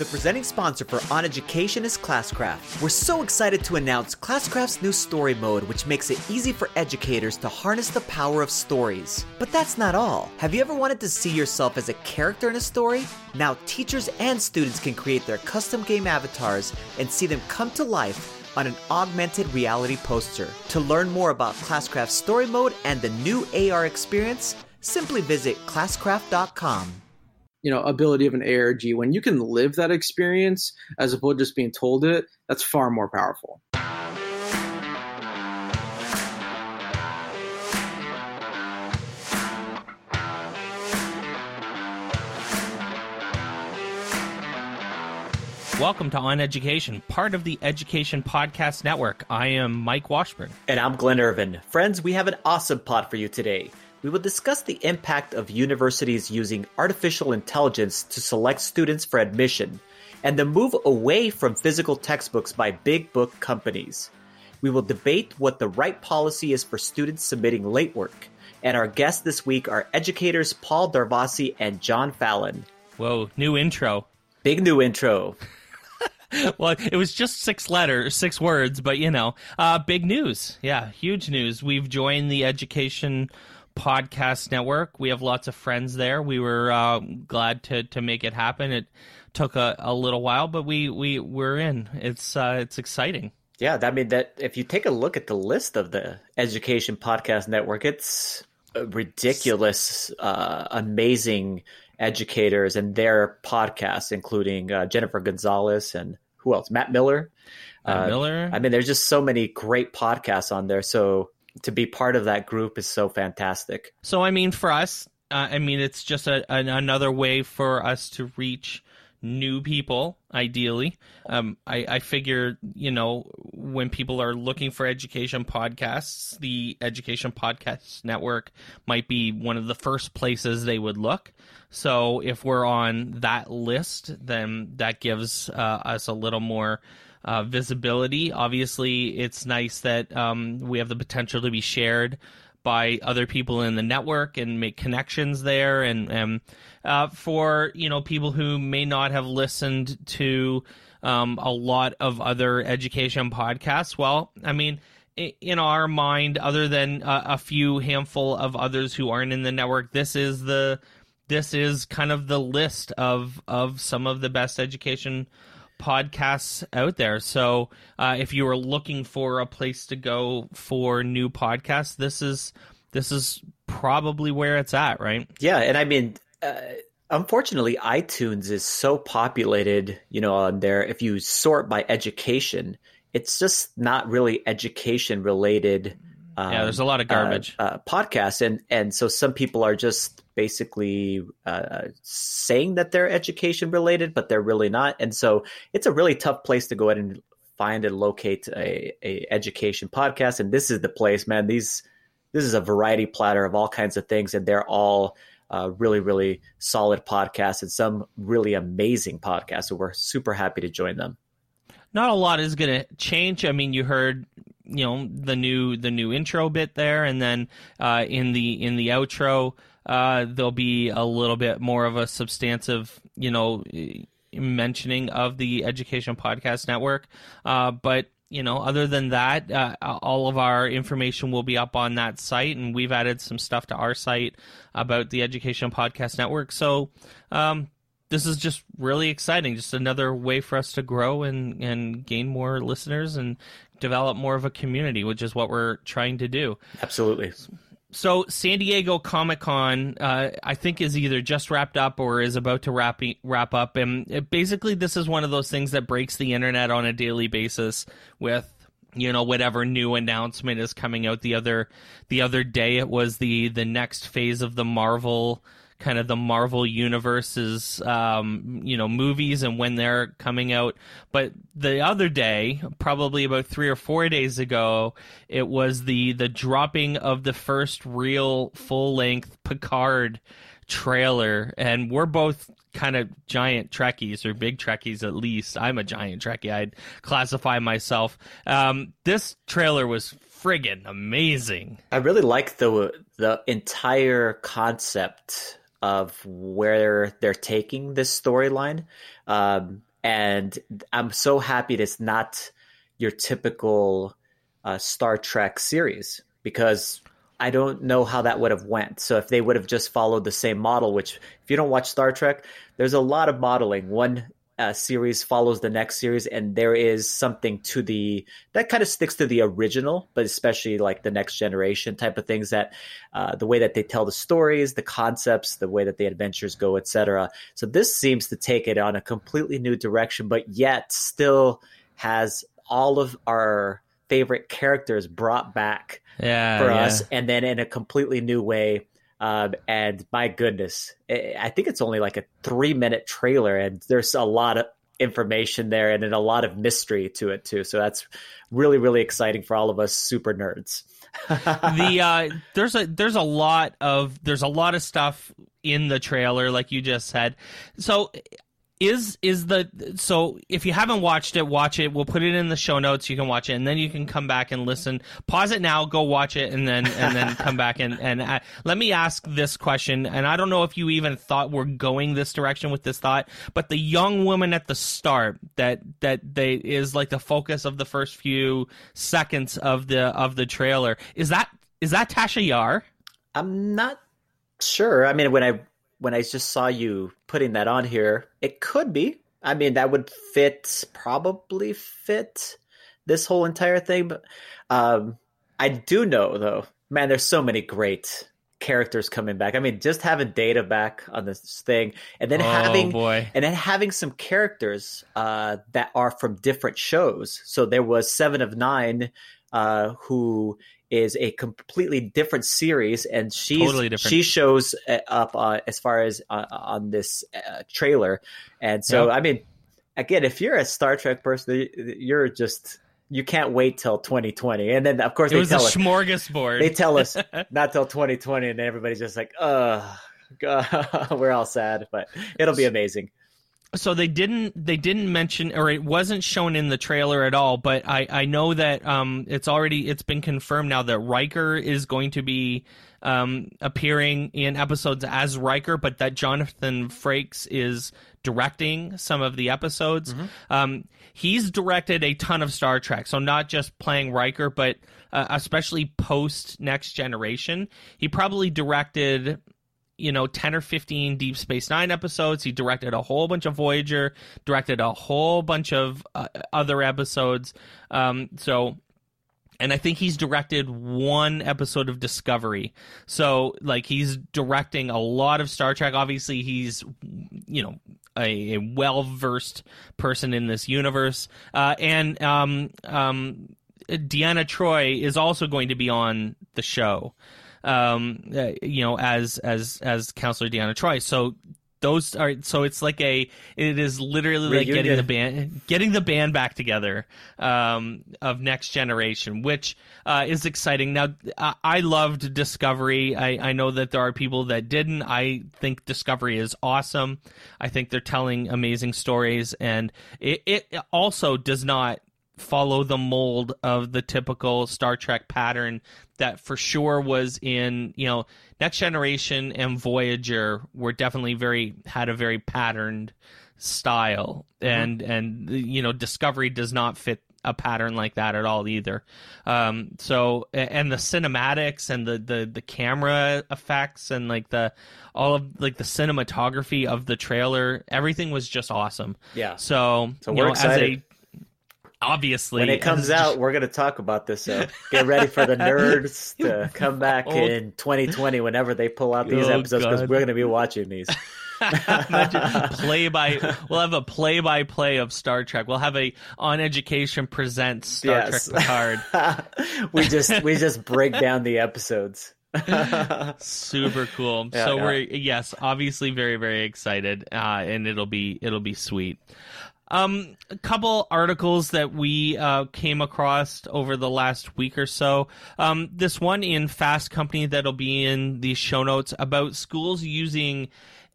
The presenting sponsor for On Education is Classcraft. We're so excited to announce Classcraft's new story mode, which makes it easy for educators to harness the power of stories. But that's not all. Have you ever wanted to see yourself as a character in a story? Now, teachers and students can create their custom game avatars and see them come to life on an augmented reality poster. To learn more about Classcraft's story mode and the new AR experience, simply visit classcraft.com you know ability of an ARG when you can live that experience as opposed to just being told it that's far more powerful Welcome to On Education, part of the Education Podcast Network. I am Mike Washburn. And I'm Glenn Irvin. Friends, we have an awesome pod for you today we will discuss the impact of universities using artificial intelligence to select students for admission and the move away from physical textbooks by big book companies. We will debate what the right policy is for students submitting late work. And our guests this week are educators Paul Darvasi and John Fallon. Whoa, new intro. Big new intro. well, it was just six letters, six words, but you know, uh, big news. Yeah, huge news. We've joined the education podcast network. We have lots of friends there. We were uh, glad to to make it happen. It took a, a little while, but we we we're in. It's uh, it's exciting. Yeah, I mean that if you take a look at the list of the Education Podcast Network, it's ridiculous, uh, amazing educators and their podcasts, including uh, Jennifer Gonzalez and who else? Matt Miller. Matt uh, Miller. I mean, there's just so many great podcasts on there. So to be part of that group is so fantastic. So, I mean, for us, uh, I mean, it's just a, an, another way for us to reach new people ideally um, I, I figure you know when people are looking for education podcasts the education podcast network might be one of the first places they would look so if we're on that list then that gives uh, us a little more uh, visibility. Obviously, it's nice that um, we have the potential to be shared by other people in the network and make connections there. And, and uh, for you know people who may not have listened to um, a lot of other education podcasts, well, I mean in our mind, other than a, a, few handful of others who aren't in the network, this is the this is kind of the list of of some of the best education podcasts out there. So uh, if you are looking for a place to go for new podcasts, this is this is probably where it's at, right? Yeah, and I mean. Uh, unfortunately, iTunes is so populated, you know, on there. If you sort by education, it's just not really education related. Um, yeah, there's a lot of garbage uh, uh, podcasts, and and so some people are just basically uh, saying that they're education related, but they're really not. And so it's a really tough place to go ahead and find and locate a, a education podcast. And this is the place, man. These this is a variety platter of all kinds of things, and they're all uh, really, really solid podcasts and some really amazing podcasts. So we're super happy to join them. Not a lot is going to change. I mean, you heard you know the new the new intro bit there and then uh, in the in the outro uh, there'll be a little bit more of a substantive, you know, mentioning of the Education Podcast Network. Uh, but you know, other than that, uh, all of our information will be up on that site, and we've added some stuff to our site about the Education Podcast Network. So, um, this is just really exciting. Just another way for us to grow and and gain more listeners and develop more of a community, which is what we're trying to do. Absolutely so San Diego Comic Con, uh, I think, is either just wrapped up or is about to wrap wrap up, and it, basically, this is one of those things that breaks the internet on a daily basis with you know whatever new announcement is coming out. The other the other day, it was the the next phase of the Marvel kind of the Marvel universe's um, you know movies and when they're coming out. But the other day, probably about three or four days ago, it was the the dropping of the first real full length Picard trailer, and we're both kind of giant Trekkies or big Trekkies at least. I'm a giant Trekkie. I'd classify myself. Um, this trailer was friggin' amazing. I really like the the entire concept of where they're taking this storyline. Um, and I'm so happy that it's not your typical uh, Star Trek series because I don't know how that would have went. So if they would have just followed the same model, which if you don't watch Star Trek, there's a lot of modeling. One uh, series follows the next series, and there is something to the that kind of sticks to the original, but especially like the next generation type of things that uh, the way that they tell the stories, the concepts, the way that the adventures go, etc. So this seems to take it on a completely new direction, but yet still has all of our favorite characters brought back yeah, for yeah. us, and then in a completely new way. Um, and my goodness, I think it's only like a three minute trailer, and there's a lot of information there and then a lot of mystery to it too. So that's really, really exciting for all of us super nerds. the uh, there's a there's a lot of there's a lot of stuff in the trailer, like you just said. So is is the so if you haven't watched it watch it. We'll put it in the show notes. You can watch it and then you can come back and listen. Pause it now go watch it and then and then come back and and let me ask this question and i don't know if you even thought we're going this direction with this thought but the young woman at the start that that they is like the focus of the first few seconds of the of the trailer is that is that tasha yar? I'm not sure. I mean, when I when I just saw you putting that on here, it could be. I mean, that would fit, probably fit this whole entire thing. But um, I do know, though, man, there's so many great characters coming back. I mean, just having Data back on this thing, and then oh having boy and then having some characters uh, that are from different shows. So there was Seven of Nine, uh, who is a completely different series, and she's Totally different. she shows up uh, as far as uh, on this uh, trailer, and so Yep. I mean, again, if you're a Star Trek person, you're just you can't wait till 2020, and then of course it they was a tell us smorgasbord they tell us not till 2020, and everybody's just like, "Ugh, we're all sad," but it'll be amazing. So they didn't they didn't mention or it wasn't shown in the trailer at all but i i know that um it's already it's been confirmed now that Riker is going to be um appearing in episodes as Riker but that Jonathan Frakes is directing some of the episodes. Um he's directed a ton of Star Trek so not just playing Riker but uh, especially post next generation. He probably directed you know 10 or 15 deep space nine episodes. He directed a whole bunch of voyager directed a whole bunch of uh, other episodes. Um, so and i think he's directed one episode of discovery. So like he's directing a lot of star trek. Obviously he's you know a, a well versed person in this universe. Uh, and um, um, deanna troi is also going to be on the show um, uh, you know, as as as Counselor Deanna Troi. So those are so it's like a it is literally like getting the band getting the band back together um, of next generation, which uh, is exciting. Now I, I loved Discovery. I, I know that there are people that didn't. I think Discovery is awesome. I think they're telling amazing stories, and it, it also does not follow the mold of the typical Star Trek pattern that for sure was in, you know, Next Generation and Voyager were definitely very had a very patterned style and and you know Discovery does not fit a pattern like that at all either. Um so and the cinematics and the the the camera effects and like the all of like the cinematography of the trailer everything was just awesome. Yeah. So, So you we're know, excited. as a obviously When it comes out, we're going to talk about this. So get ready for the nerds to come back Old- in 2020 whenever they pull out these Oh, episodes because we're going to be watching these. Play by we'll have a play by play of Star Trek. We'll have a on education presents Star Yes. Trek Picard. we just we just break down the episodes. Super cool. Yeah, so yeah. we're yes, obviously very very excited, uh, and it'll be it'll be sweet. Um, a couple articles that we uh, came across over the last week or so. Um, this one in Fast Company that'll be in the show notes about schools using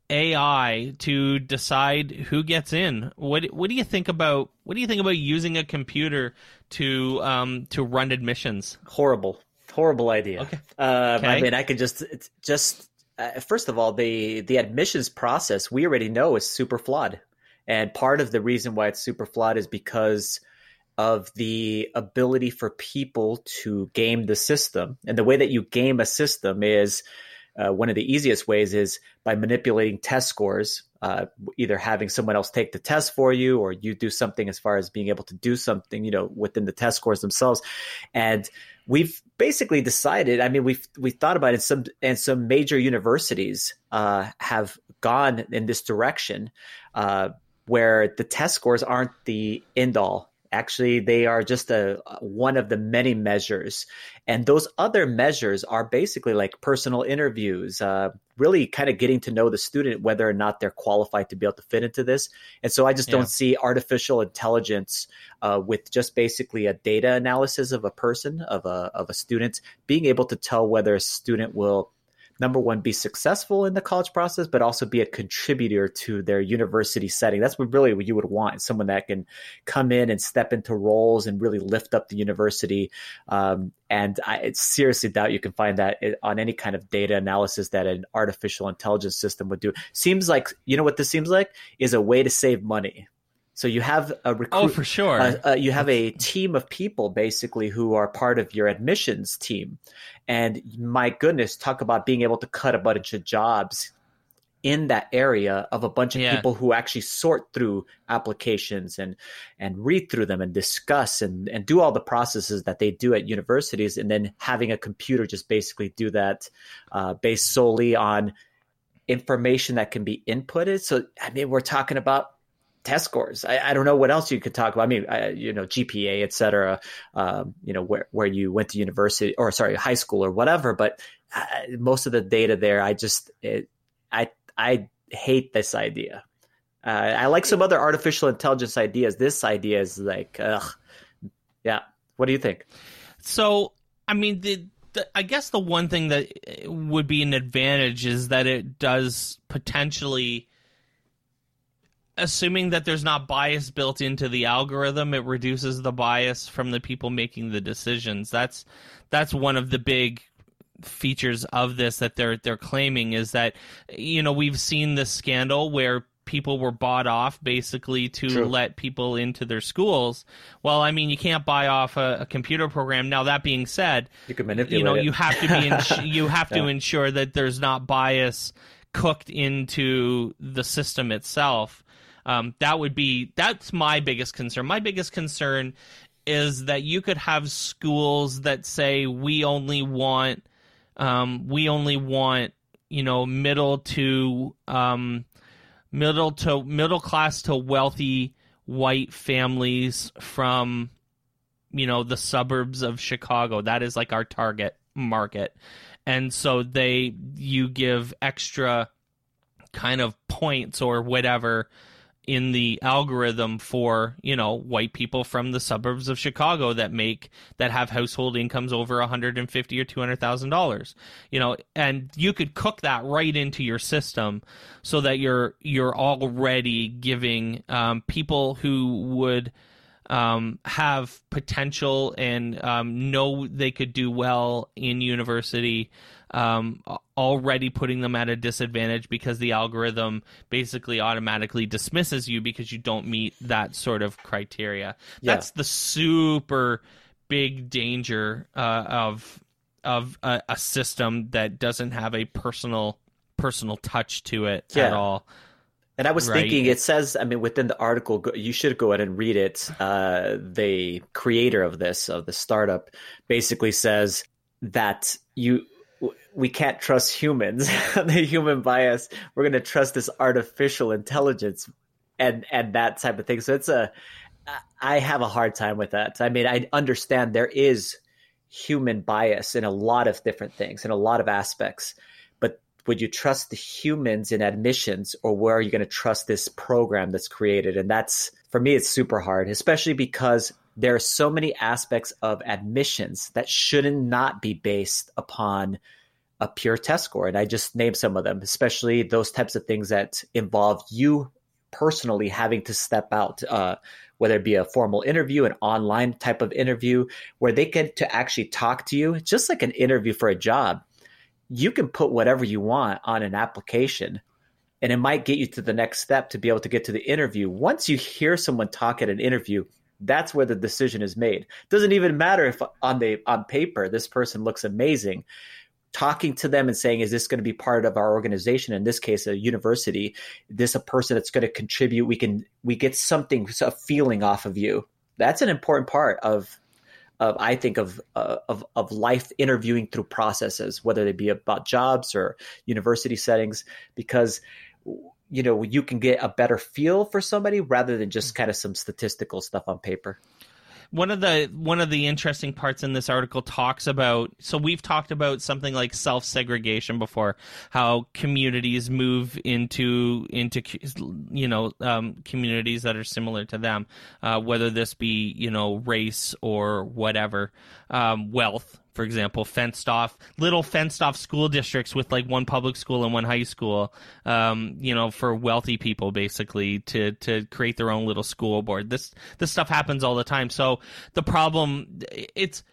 AI to decide who gets in. What What do you think about What do you think about using a computer to um, to run admissions? horrible, horrible idea. Okay. Um, I mean, I could just it's just uh, first of all the the admissions process we already know is super flawed. And part of the reason why it's super flawed is because of the ability for people to game the system. And the way that you game a system is uh, one of the easiest ways is by manipulating test scores, uh, either having someone else take the test for you or you do something as far as being able to do something, you know, within the test scores themselves. And we've basically decided, I mean, we've, we've thought about it some, and some major universities uh, have gone in this direction uh, where the test scores aren't the end all Actually, they are just a one of the many measures, and those other measures are basically like personal interviews, uh, really kind of getting to know the student whether or not they're qualified to be able to fit into this. And so, I just yeah. don't see artificial intelligence uh, with just basically a data analysis of a person of a of a student being able to tell whether a student will number one, be successful in the college process, but also be a contributor to their university setting. That's what really what you would want someone that can come in and step into roles and really lift up the university. Um, and I seriously doubt you can find that on any kind of data analysis that an artificial intelligence system would do. Seems like, you know what this seems like? Is a way to save money so you have a recruit. Oh, for sure. Uh, uh, you have a team of people basically who are part of your admissions team, and my goodness, talk about being able to cut a bunch of jobs in that area of a bunch of yeah. people who actually sort through applications and and read through them and discuss and and do all the processes that they do at universities, and then having a computer just basically do that uh, based solely on information that can be inputted. So I mean, we're talking about test scores. I, I, don't know what else you could talk about. I mean, I, you know, GPA, et cetera, um, you know, where, where you went to university or sorry, high school or whatever. But uh, most of the data there, I just, it, I, I hate this idea. Uh, I like some other artificial intelligence ideas. This idea is like, ugh, yeah. What do you think? So, I mean, the, the, I guess the one thing that would be an advantage is that it does potentially assuming that there's not bias built into the algorithm, it reduces the bias from the people making the decisions. That's that's one of the big features of this that they're they're claiming is that you know we've seen this scandal where people were bought off basically to True. let people into their schools. Well, I mean, you can't buy off a, a computer program. Now, that being said, you can manipulate. You know, it. you have to be ins- you have yeah. to ensure that there's not bias cooked into the system itself. Um, that would be that's my biggest concern. My biggest concern is that you could have schools that say we only want um, we only want you know middle to um, middle to middle class to wealthy white families from you know the suburbs of Chicago. That is like our target market, and so they you give extra kind of points or whatever in the algorithm for you know white people from the suburbs of Chicago that make that have household incomes over 150 or 200 thousand dollars you know and you could cook that right into your system so that you're you're already giving um, people who would um, have potential and um, know they could do well in university um, already putting them at a disadvantage because the algorithm basically automatically dismisses you because you don't meet that sort of criteria. Yeah. That's the super big danger uh, of of a, a, system that doesn't have a personal personal touch to it yeah. at all. And I was right. thinking, it says, I mean, within the article, you should go ahead and read it. Uh, the creator of this, of the startup, basically says that you we can't trust humans, the human bias. We're going to trust this artificial intelligence and and that type of thing. So it's a I have a hard time with that. I mean, I understand there is human bias in a lot of different things in a lot of aspects. But would you trust the humans in admissions or where are you going to trust this program that's created? And that's for me it's super hard, especially because there are so many aspects of admissions that shouldn't not be based upon a pure test score. And I just named some of them, especially those types of things that involve you personally having to step out, uh, whether it be a formal interview, an online type of interview, where they get to actually talk to you, just like an interview for a job. You can put whatever you want on an application, and it might get you to the next step to be able to get to the interview. Once you hear someone talk at an interview, that's where the decision is made. Doesn't even matter if on the on paper this person looks amazing. Talking to them and saying, "Is this going to be part of our organization?" In this case, a university. This a person that's going to contribute. We can we get something a feeling off of you. That's an important part of of I think of uh, of of life interviewing through processes, whether they be about jobs or university settings, because you know you can get a better feel for somebody rather than just kind of some statistical stuff on paper one of the one of the interesting parts in this article talks about so we've talked about something like self segregation before how communities move into into you know um, communities that are similar to them uh, whether this be you know race or whatever um, wealth for example, fenced off little fenced off school districts with like one public school and one high school, um, you know, for wealthy people basically to to create their own little school board. This this stuff happens all the time. So the problem it's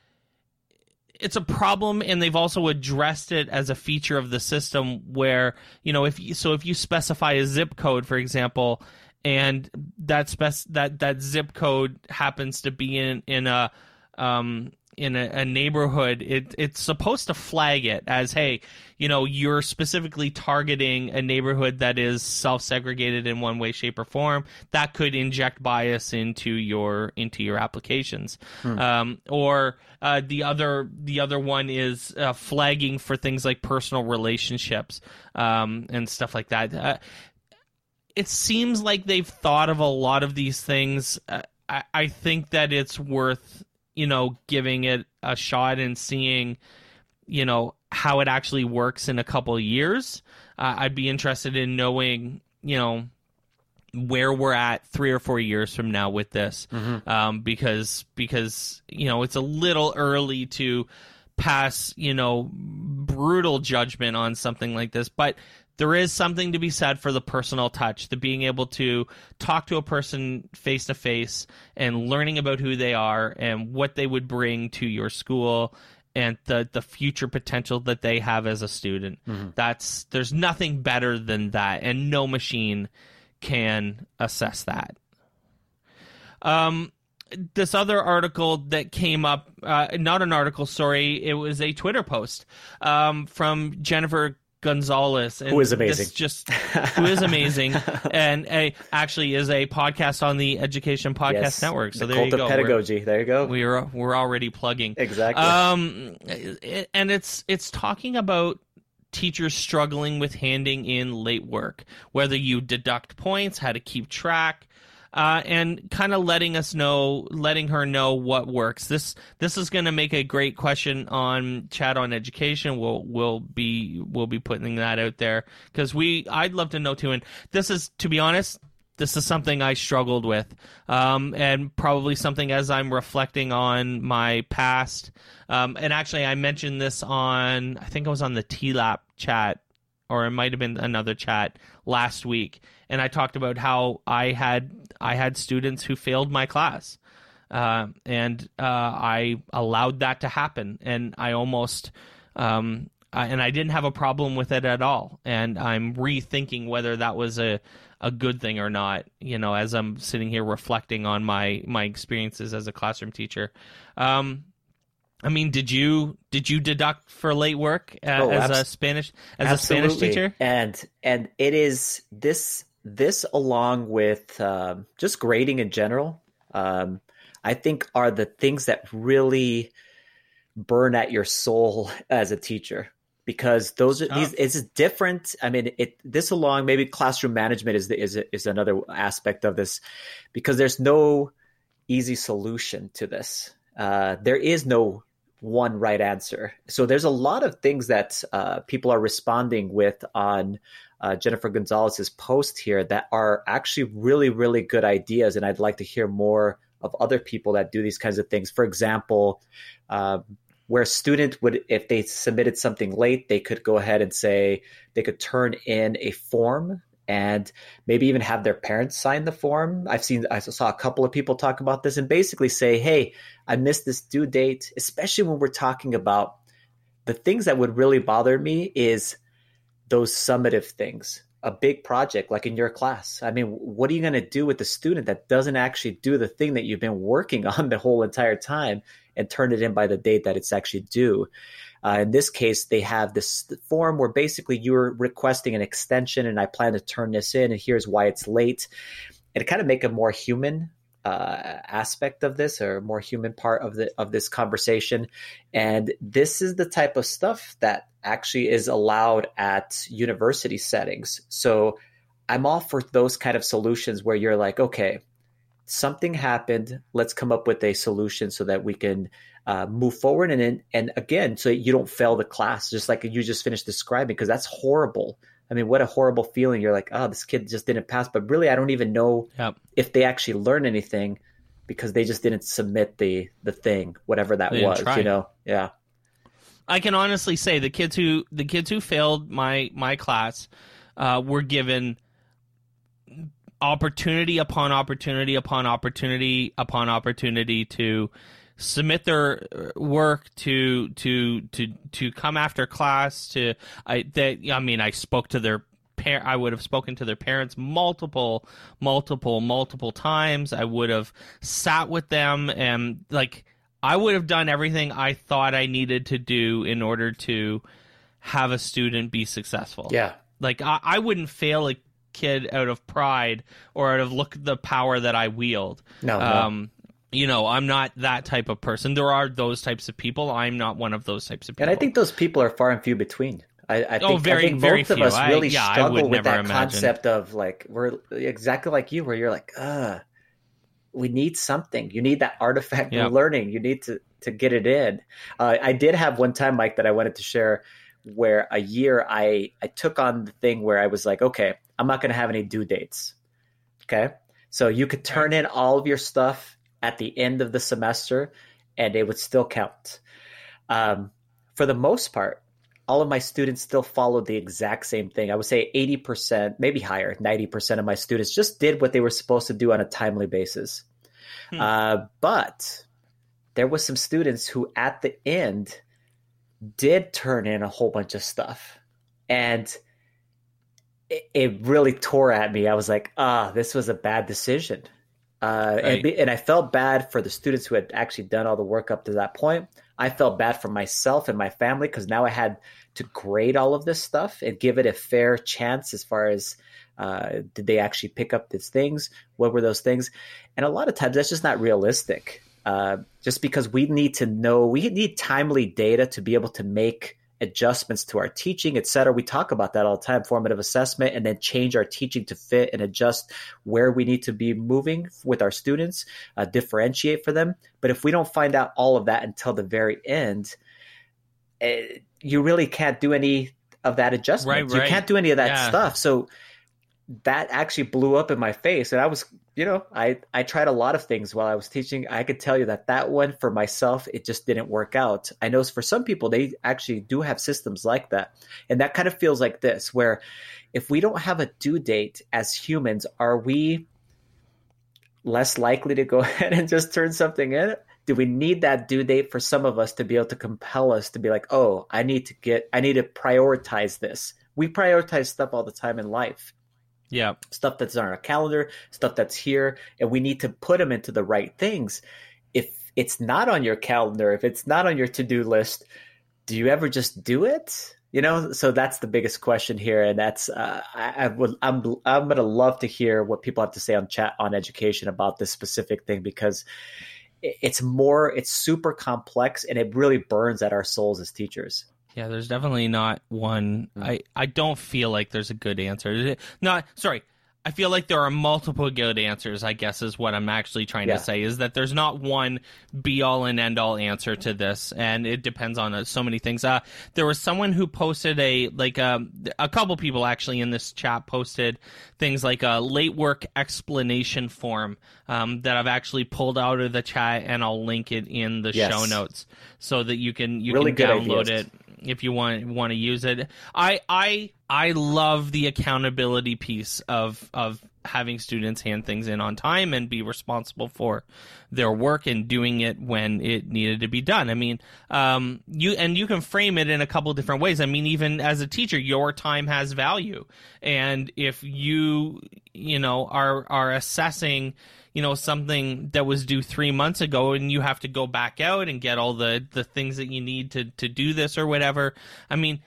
it's a problem and they've also addressed it as a feature of the system where you know if you, so if you specify a zip code for example and that spec that that zip code happens to be in in a um in a, a, neighborhood, it it's supposed to flag it as, hey, you know, you're specifically targeting a neighborhood that is self-segregated in one way, shape, or form. That could inject bias into your into your applications. Hmm. Um, or uh, the other the other one is uh, flagging for things like personal relationships um, and stuff like that. Uh, it seems like they've thought of a lot of these things. Uh, I, I think that it's worth you know, giving it a shot and seeing, you know, how it actually works in a couple years. Uh, I'd be interested in knowing, you know, where we're at three or four years from now with this, mm-hmm. um, because because you know it's a little early to pass you know brutal judgment on something like this, but there is something to be said for the personal touch, the being able to talk to a person face to face and learning about who they are and what they would bring to your school and the the future potential that they have as a student. Mm-hmm. That's there's nothing better than that, and no machine can assess that. Um, this other article that came up, uh, not an article, sorry, it was a Twitter post um, from Jennifer Gonzalez, who is amazing, just who is amazing, and a, actually is a podcast on the Education Podcast yes. Network. So the there you go. Pedagogy. We're, there you go. We're we're already plugging exactly. Um, and it's it's talking about teachers struggling with handing in late work, whether you deduct points, how to keep track, uh, and kind of letting us know, letting her know what works. This this is going to make a great question on chat on education. We'll we'll be we'll be putting that out there because we I'd love to know too. And this is to be honest, this is something I struggled with, um, and probably something as I'm reflecting on my past. Um, and actually, I mentioned this on I think I was on the TLAP chat, or it might have been another chat last week, and I talked about how I had I had students who failed my class. Uh, and uh, I allowed that to happen, and I almost, um, I, and I didn't have a problem with it at all. And I'm rethinking whether that was a a good thing or not. You know, as I'm sitting here reflecting on my my experiences as a classroom teacher. Um, I mean, did you did you deduct for late work uh, oh, as abs- a Spanish as absolutely. a Spanish teacher? And and it is this this along with um, just grading in general um, i think are the things that really burn at your soul as a teacher because those are oh. these it's different i mean it this along maybe classroom management is the, is is another aspect of this because there's no easy solution to this uh, there is no one right answer so there's a lot of things that uh, people are responding with on uh, Jennifer Gonzalez's post here that are actually really, really good ideas. And I'd like to hear more of other people that do these kinds of things. For example, uh, where a student would, if they submitted something late, they could go ahead and say they could turn in a form and maybe even have their parents sign the form. I've seen, I saw a couple of people talk about this and basically say, hey, I missed this due date, especially when we're talking about the things that would really bother me is those summative things. a big project like in your class. I mean, what are you going to do with the student that doesn't actually do the thing that you've been working on the whole entire time and turn it in by the date that it's actually due? Uh, in this case, they have this form where basically you're requesting an extension and I plan to turn this in and here's why it's late. And kind of make a more human uh, aspect of this or more human part of the of this conversation and this is the type of stuff that actually is allowed at university settings so i'm all for those kind of solutions where you're like okay something happened let's come up with a solution so that we can uh, move forward and then, and again so you don't fail the class just like you just finished describing because that's horrible I mean, what a horrible feeling. You're like, oh, this kid just didn't pass. But really, I don't even know yep. if they actually learn anything because they just didn't submit the the thing, whatever that was. Try. You know, yeah. I can honestly say the kids who the kids who failed my my class uh, were given opportunity upon opportunity upon opportunity upon opportunity to submit their uh, work to to to to come after class to I that I mean I spoke to their par- I would have spoken to their parents multiple multiple multiple times. I would have sat with them and like I would have done everything I thought I needed to do in order to have a student be successful. Yeah. Like I, I wouldn't fail a kid out of pride or out of look the power that I wield no, um, you know, I'm not that type of person. There are those types of people. I'm not one of those types of people. And I think those people are far and few between. I, I oh, think, oh, very, I think both of us really I, yeah, struggle with that imagine. concept of like we're exactly like you, where you're like, uh, we need something. You need that artifact yep. of learning. You need to to get it in. Uh, I did have one time, Mike, that I wanted to share, where a year I I took on the thing where I was like, okay, I'm not going to have any due dates. Okay, so you could turn in all of your stuff at the end of the semester and it would still count. Um, for the most part, all of my students still followed the exact same thing. I would say 80%, maybe higher, 90% of my students just did what they were supposed to do on a timely basis. Hmm. Uh, but there was some students who at the end did turn in a whole bunch of stuff. And it, it really tore at me. I was like, ah, this was a bad decision. Uh, right. and, and I felt bad for the students who had actually done all the work up to that point. I felt bad for myself and my family because now I had to grade all of this stuff and give it a fair chance as far as uh, did they actually pick up these things? What were those things? And a lot of times that's just not realistic. Uh, just because we need to know, we need timely data to be able to make adjustments to our teaching, et cetera. We talk about that all the time, formative assessment, and then change our teaching to fit and adjust where we need to be moving with our students, uh, differentiate for them. But if we don't find out all of that until the very end, eh, you really can't do any of that adjustment. Right, right. You can't do any of that yeah. stuff. So that actually blew up in my face. And i was you know i i tried a lot of things while i was teaching. I could tell you that that one for myself it just didn't work out. I know for some people they actually do have systems like that. And that kind of feels like this where if we don't have a due date as humans are we less likely to go ahead and just turn something in? Do we need that due date for some of us to be able to compel us to be like oh i need to get i need to prioritize this? We prioritize stuff all the time in life yeah. Stuff that's on our calendar, stuff that's here, and we need to put them into the right things. If it's not on your calendar, if it's not on your to do list, do you ever just do it? You know, so that's the biggest question here, and that's uh, I, I would I'm I'm gonna love to hear what people have to say on chat on education about this specific thing because it's more it's super complex and it really burns at our souls as teachers. Yeah, there's definitely not one. Mm. I I don't feel like there's a good answer. Not sorry. I feel like there are multiple good answers, I guess is what I'm actually trying yeah. to say is that there's not one be all and end all answer to this and it depends on uh, so many things. Uh, there was someone who posted a like um, a couple people actually in this chat posted things like a late work explanation form um, that I've actually pulled out of the chat and I'll link it in the yes. show notes so that you can you really can download ideas. it if you want want to use it. I I I love the accountability piece of of having students hand things in on time and be responsible for their work and doing it when it needed to be done. I mean, um, you and you can frame it in a couple different ways. I mean, even as a teacher, your time has value, and if you you know are are assessing you know something that was due three months ago and you have to go back out and get all the the things that you need to to do this or whatever. I mean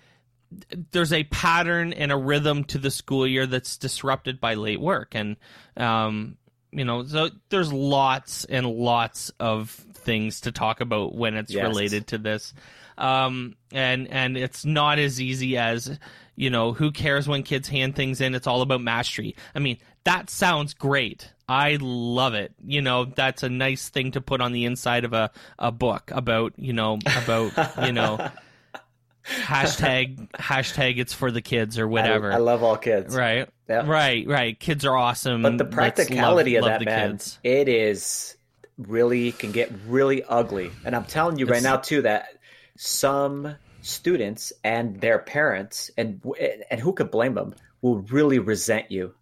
there's a pattern and a rhythm to the school year that's disrupted by late work. And um you know so there's lots and lots of things to talk about when it's Yes. related to this. Um and and it's not as easy as you know who cares when kids hand things in? It's all about mastery. I mean that sounds great i love it you know that's a nice thing to put on the inside of a, a book about you know about you know hashtag hashtag it's for the kids or whatever I, I love all kids. right Yeah. right right kids are awesome But the practicality love- love of the that, man, kids. it is really can get really ugly. And I'm telling you right It's- now too that some students and their parents and and who could blame them will really resent you.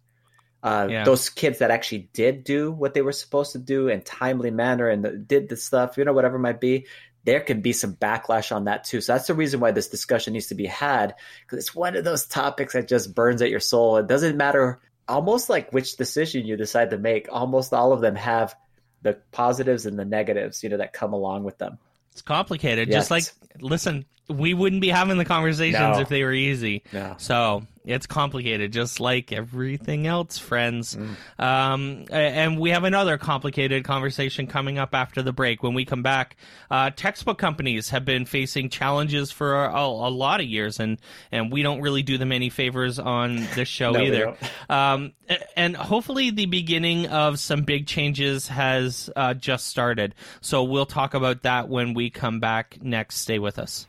Uh, Yeah. Those kids that actually did do what they were supposed to do in timely manner and the, did the stuff, you know, whatever it might be, there can be some backlash on that too. So that's the reason why this discussion needs to be had because it's one of those topics that just burns at your soul. It doesn't matter, almost like which decision you decide to make. Almost all of them have the positives and the negatives, you know, that come along with them. It's complicated. Yes. Just like, listen, we wouldn't be having the conversations No. if they were easy. No. So it's complicated, just like everything else, friends. Mm. Um, and we have another complicated conversation coming up after the break. When we come back, uh, textbook companies have been facing challenges for a, a lot of years, and and we don't really do them any favors on this show No, either. Um, and hopefully, the beginning of some big changes has uh, just started. So we'll talk about that when we come back next. Stay with us.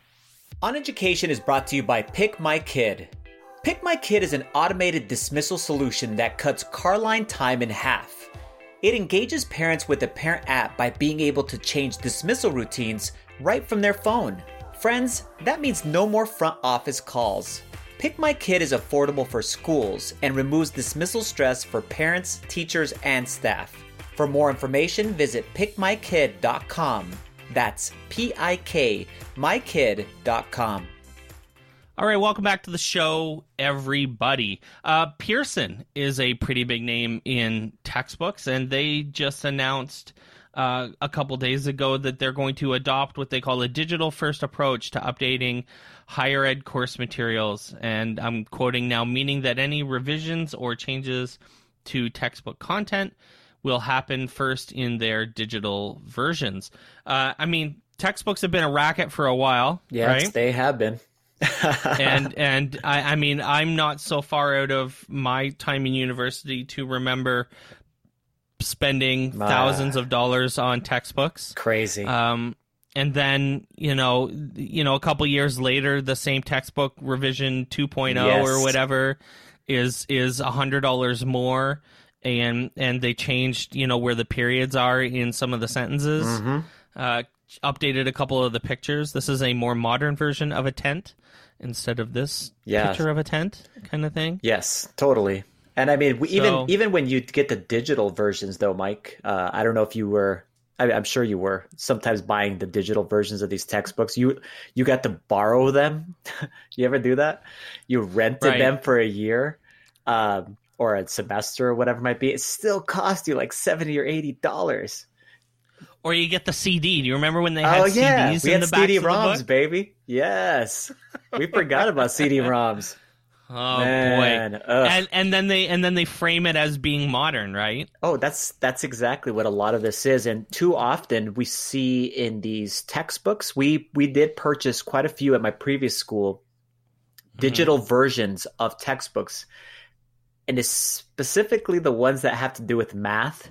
On Education is brought to you by Pick My Kid. Pick My Kid is an automated dismissal solution that cuts car line time in half. It engages parents with the parent app by being able to change dismissal routines right from their phone. Friends, that means no more front office calls. Pick My Kid is affordable for schools and removes dismissal stress for parents, teachers, and staff. For more information, visit pickmykid.com. That's P I K, mykid.com. All right, welcome back to the show, everybody. Uh, Pearson is a pretty big name in textbooks, and they just announced uh, a couple days ago that they're going to adopt what they call a digital first approach to updating higher ed course materials. And I'm quoting now, meaning that any revisions or changes to textbook content will happen first in their digital versions. Uh, I mean, textbooks have been a racket for a while, Yes, right? they have been. And and I, I mean I'm not so far out of my time in university to remember spending Ah. thousands of dollars on textbooks. Crazy. Um, and then you know you know a couple years later, the same textbook revision 2.0 or whatever is is a hundred dollars more. And and they changed, you know, where the periods are in some of the sentences. Mm-hmm. Uh, updated a couple of the pictures. This is a more modern version of a tent instead of this Yeah. picture of a tent kind of thing. Yes, totally. And I mean, we, even So- even when you get the digital versions, though, Mike, uh, I don't know if you were. I, I'm sure you were sometimes buying the digital versions of these textbooks. You you got to borrow them. you ever do that? You rented Right. them for a year, um, or a semester, or whatever it might be. It still cost you like seventy or eighty dollars. Or you get the CD. Do you remember when they oh, had Oh yeah, CDs we in had the back of the CD-ROMs, baby. Yes, we forgot about CD-ROMs. Oh Man, boy. ugh. And and then they and then they frame it as being modern, right? Oh, that's that's exactly what a lot of this is, and too often we see in these textbooks. We we did purchase quite a few at my previous school, mm-hmm. digital versions of textbooks, and it's specifically the ones that have to do with math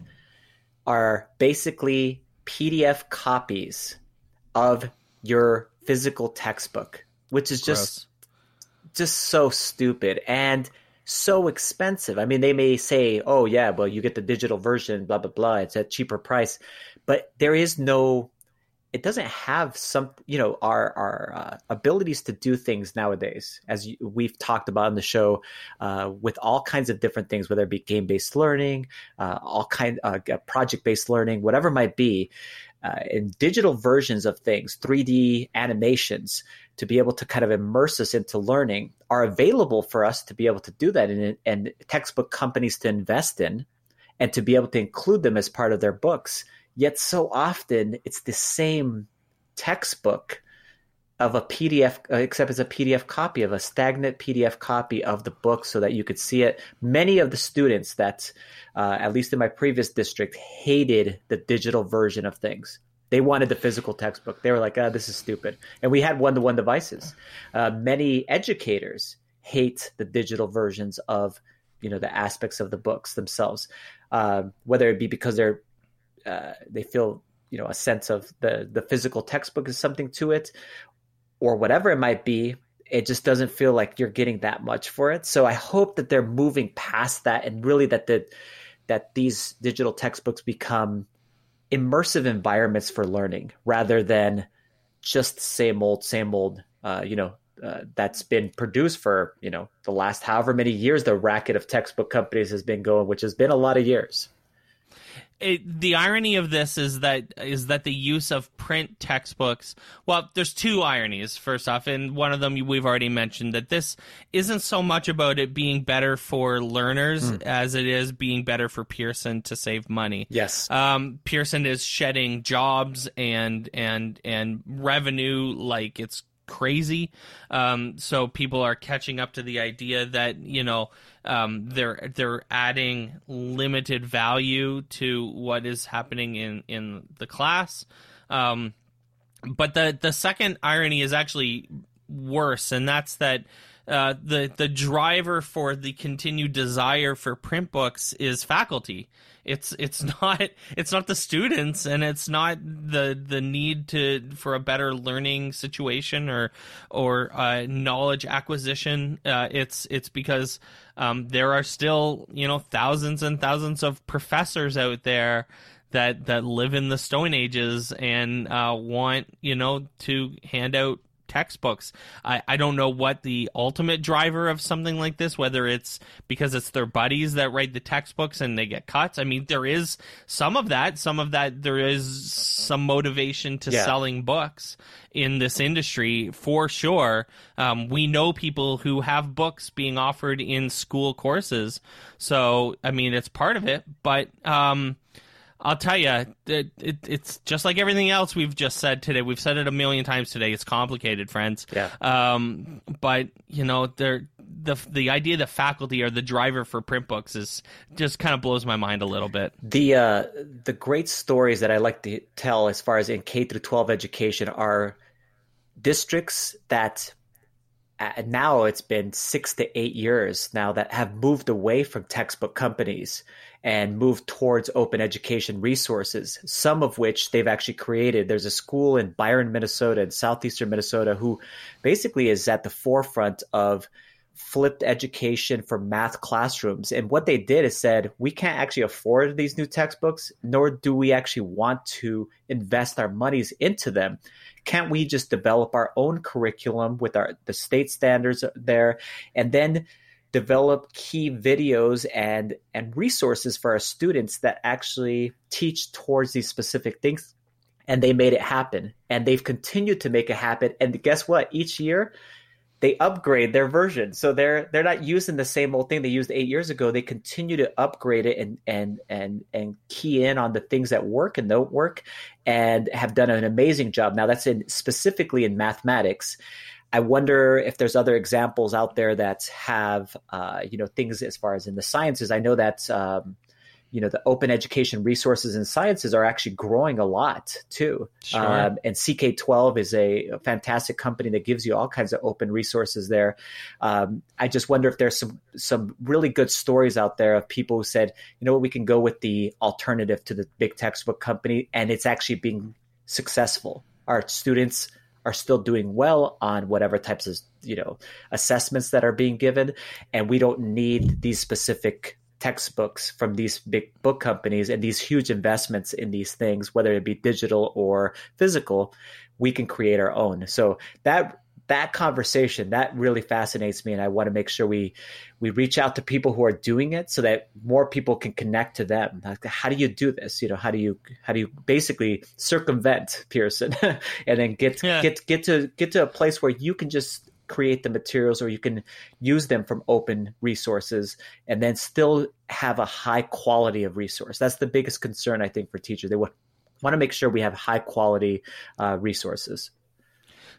are basically PDF copies of your physical textbook, which is just just so stupid and so expensive. I mean, they may say, "Oh yeah, well you get the digital version, blah blah blah. It's at cheaper price," but there is no it doesn't have some you know our our uh, abilities to do things nowadays. As we've talked about in the show uh, with all kinds of different things whether it be game based learning uh, all kind uh, project based learning whatever might be uh, in digital versions of things 3d animations to be able to kind of immerse us into learning are available for us to be able to do that and, and textbook companies to invest in and to be able to include them as part of their books Yet so often it's the same textbook of a PDF, uh, except it's a PDF copy of a stagnant PDF copy of the book so that you could see it. Many of the students that, uh, at least in my previous district, hated the digital version of things. They wanted the physical textbook. They were like, oh, this is stupid. And we had one to one devices. Uh, many educators hate the digital versions of you know the aspects of the books themselves uh, whether it be because they're uh, they feel you know a sense of the the physical textbook is something to it or whatever it might be it just doesn't feel like you're getting that much for it. So i hope that they're moving past that and really that the that these digital textbooks become immersive environments for learning rather than just same old same old uh, you know uh, that's been produced for you know the last however many years the racket of textbook companies has been going which has been a lot of years it, the irony of this is that is that the use of print textbooks. Well, there's two ironies. First off, and one of them we've already mentioned that this isn't so much about it being better for learners mm. as it is being better for Pearson to save money. Yes, um, Pearson is shedding jobs and and and revenue like it's crazy. Um, so people are catching up to the idea that you know um, they're they're adding limited value to what is happening in in the class. Um, but the the second irony is actually worse, and that's that. Uh, the the driver for the continued desire for print books is faculty. It's it's not it's not the students and it's not the the need to for a better learning situation or or uh, knowledge acquisition. Uh, it's it's because um, there are still you know thousands and thousands of professors out there that that live in the Stone Ages and uh, want you know to hand out textbooks. I, I don't know what the ultimate driver of something like this, whether it's because it's their buddies that write the textbooks and they get cuts. I mean, there is some of that. Some of that, there is some motivation to yeah. selling books in this industry for sure. Um, we know people who have books being offered in school courses. So, I mean, it's part of it, but, um, I'll tell you, it, it, it's just like everything else we've just said today. We've said it a million times today. It's complicated, friends. Yeah. Um, but you know, the the idea that faculty are the driver for print books is just kind of blows my mind a little bit. The uh, the great stories that I like to tell, as far as in K through twelve education, are districts that uh, now it's been six to eight years now that have moved away from textbook companies and move towards open education resources, some of which they've actually created. There's a school in Byron, Minnesota, in southeastern Minnesota, who basically is at the forefront of flipped education for math classrooms. And what they did is said, we can't actually afford these new textbooks, nor do we actually want to invest our monies into them. Can't we just develop our own curriculum with our the state standards there and then develop key videos and and resources for our students that actually teach towards these specific things. And they made it happen. And they've continued to make it happen. And guess what? Each year they upgrade their version. So they're they're not using the same old thing they used eight years ago. They continue to upgrade it and and and and key in on the things that work and don't work and have done an amazing job. Now that's in specifically in mathematics I wonder if there's other examples out there that have, uh, you know, things as far as in the sciences. I know that, um, you know, the open education resources in sciences are actually growing a lot too. Sure. Um, and CK12 is a, a, fantastic company that gives you all kinds of open resources there. Um, I just wonder if there's some some really good stories out there of people who said, you know what, we can go with the alternative to the big textbook company, and it's actually being successful. Our students are still doing well on whatever types of you know assessments that are being given and we don't need these specific textbooks from these big book companies and these huge investments in these things, whether it be digital or physical, we can create our own. So that that conversation that really fascinates me and i want to make sure we we reach out to people who are doing it so that more people can connect to them like how do you do this you know how do you how do you basically circumvent pearson and then get yeah. get get to get to a place where you can just create the materials or you can use them from open resources and then still have a high quality of resource. That's the biggest concern, I think, for teachers. They want, want to make sure we have high quality uh, resources.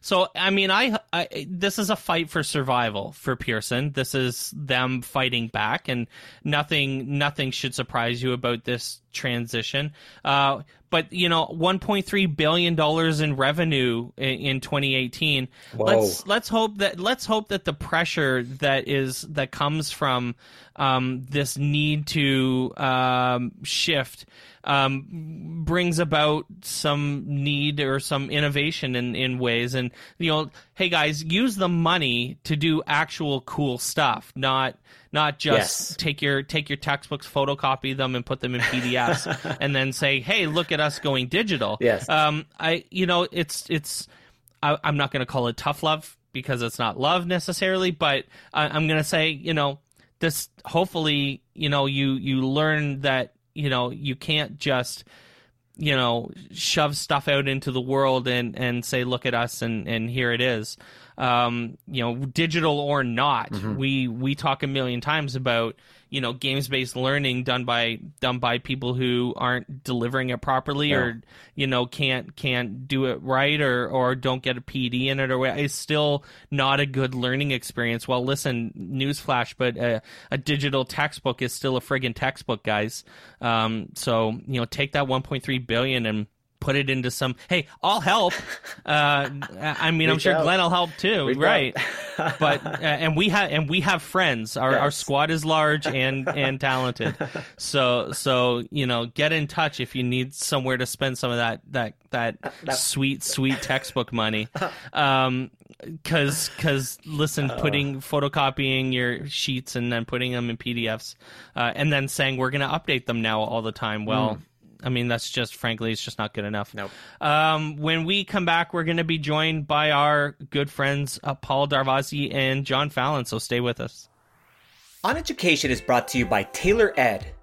So I mean, I, I, this is a fight for survival for Pearson. This is them fighting back, and nothing nothing should surprise you about this transition. Uh, but you know, 1.3 billion dollars in revenue in, in 2018. Whoa. Let's let's hope that let's hope that the pressure that is that comes from um, this need to um, shift um, brings about some need or some innovation in, in ways. And, you know, hey guys, use the money to do actual cool stuff, not not just yes. take your take your textbooks, photocopy them, and put them in PDFs, and then say, "Hey, look at us going digital." Yes. Um, I, you know, it's it's. I, I'm not going to call it tough love because it's not love necessarily, but I, I'm going to say, you know, this. Hopefully, you know, you you learn that you know you can't just you know shove stuff out into the world and and say look at us and and here it is um, you know digital or not mm-hmm. we we talk a million times about you know games based learning done by done by people who aren't delivering it properly yeah. or you know can't can't do it right or or don't get a PD in it or it's still not a good learning experience. Well, listen, newsflash, but a, a digital textbook is still a friggin' textbook, guys. Um, so you know, take that 1.3 billion and put it into some. Hey, I'll help. Uh, I mean, Reach I'm sure out. Glenn will help too, Reach right? but uh, and we have and we have friends. Our yes. our squad is large and and talented. So so you know, get in touch if you need somewhere to spend some of that that that, that sweet sweet textbook money. Um, because because listen, uh, putting photocopying your sheets and then putting them in PDFs, uh, and then saying we're going to update them now all the time. Well. Mm I mean, that's just frankly, it's just not good enough. Nope. Um, when we come back, we're going to be joined by our good friends uh, Paul Darvasi and John Fallon. So stay with us. On Education is brought to you by Tailor Ed.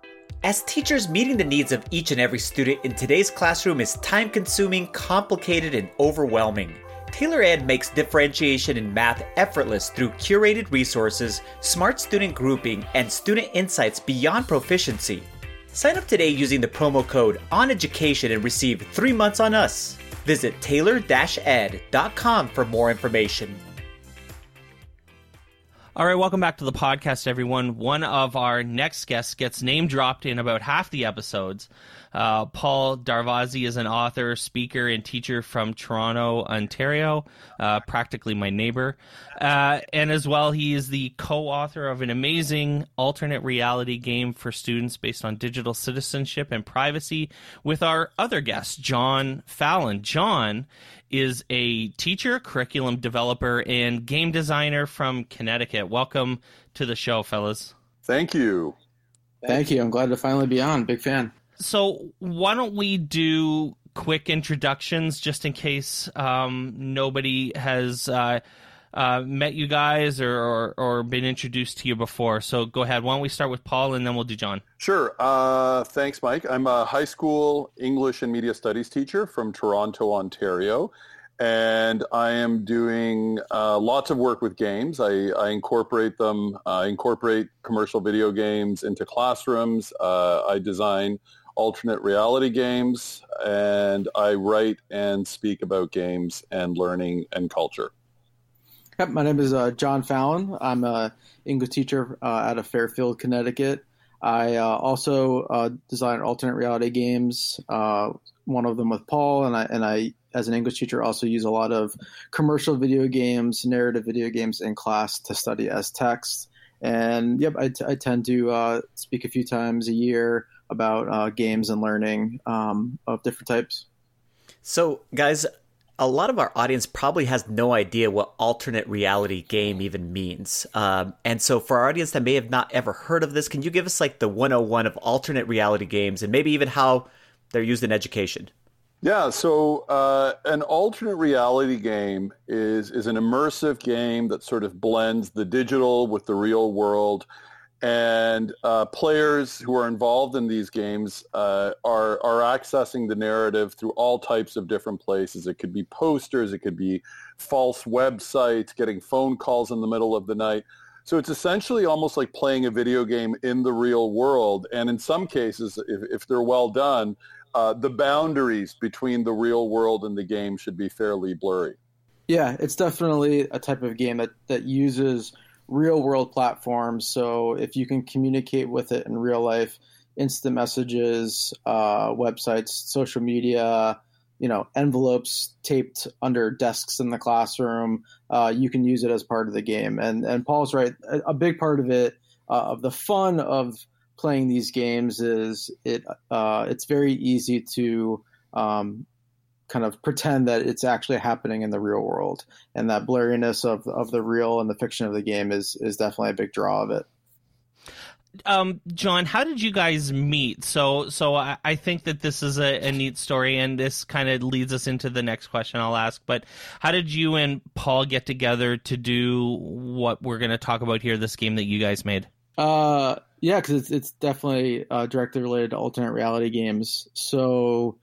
As teachers, meeting the needs of each and every student in today's classroom is time consuming, complicated, and overwhelming. Tailor Ed makes differentiation in math effortless through curated resources, smart student grouping, and student insights beyond proficiency. Sign up today using the promo code ONEDUCATION and receive three months on us. Visit tailor-ed.com for more information. All right, welcome back to the podcast, everyone. One of our next guests gets name dropped in about half the episodes. Uh, Paul Darvasi is an author, speaker, and teacher from Toronto, Ontario, uh, practically my neighbor. Uh, and as well, he is the co author of an amazing alternate reality game for students based on digital citizenship and privacy with our other guest, John Fallon. John is a teacher, curriculum developer, and game designer from Connecticut. Welcome to the show, fellas. Thank you. Thank you. I'm glad to finally be on. Big fan so why don't we do quick introductions just in case um, nobody has uh, uh, met you guys or, or, or, been introduced to you before. So go ahead. Why don't we start with Paul and then we'll do John? Sure. Uh, thanks, Mike. I'm a high school English and media studies teacher from Toronto, Ontario. And I am doing uh, lots of work with games. I, I incorporate them, I incorporate commercial video games into classrooms. Uh, I design alternate reality games, and I write and speak about games and learning and culture. Yep, my name is uh, John Fallon. I'm a English teacher uh, out of Fairfield, Connecticut. I uh, also uh, design alternate reality games. Uh, one of them with Paul, and I and I, as an English teacher, also use a lot of commercial video games, narrative video games in class to study as text. And yep, I, t- I tend to uh, speak a few times a year about uh, games and learning um, of different types. So, guys, a lot of our audience probably has no idea what alternate reality game even means. Um, and so, for our audience that may have not ever heard of this, can you give us like the 101 of alternate reality games and maybe even how they're used in education? Yeah, so uh, an alternate reality game is is an immersive game that sort of blends the digital with the real world and uh, players who are involved in these games uh, are are accessing the narrative through all types of different places. It could be posters, it could be false websites, getting phone calls in the middle of the night. So it's essentially almost like playing a video game in the real world. And in some cases, if, if they're well done, uh, the boundaries between the real world and the game should be fairly blurry. Yeah, it's definitely a type of game that, that uses real world platforms. So if you can communicate with it in real life, instant messages, uh, websites, social media, you know, envelopes taped under desks in the classroom, uh, you can use it as part of the game. And and Paul's right. A, a big part of it, uh, of the fun of playing these games, is it. Uh, it's very easy to um, kind of pretend that it's actually happening in the real world, and that blurriness of of the real and the fiction of the game is is definitely a big draw of it. Um, John, how did you guys meet? So, so I, I think that this is a, a neat story, and this kind of leads us into the next question I'll ask. But how did you and Paul get together to do what we're going to talk about here? This game that you guys made. Uh, yeah, because it's it's definitely uh, directly related to alternate reality games. So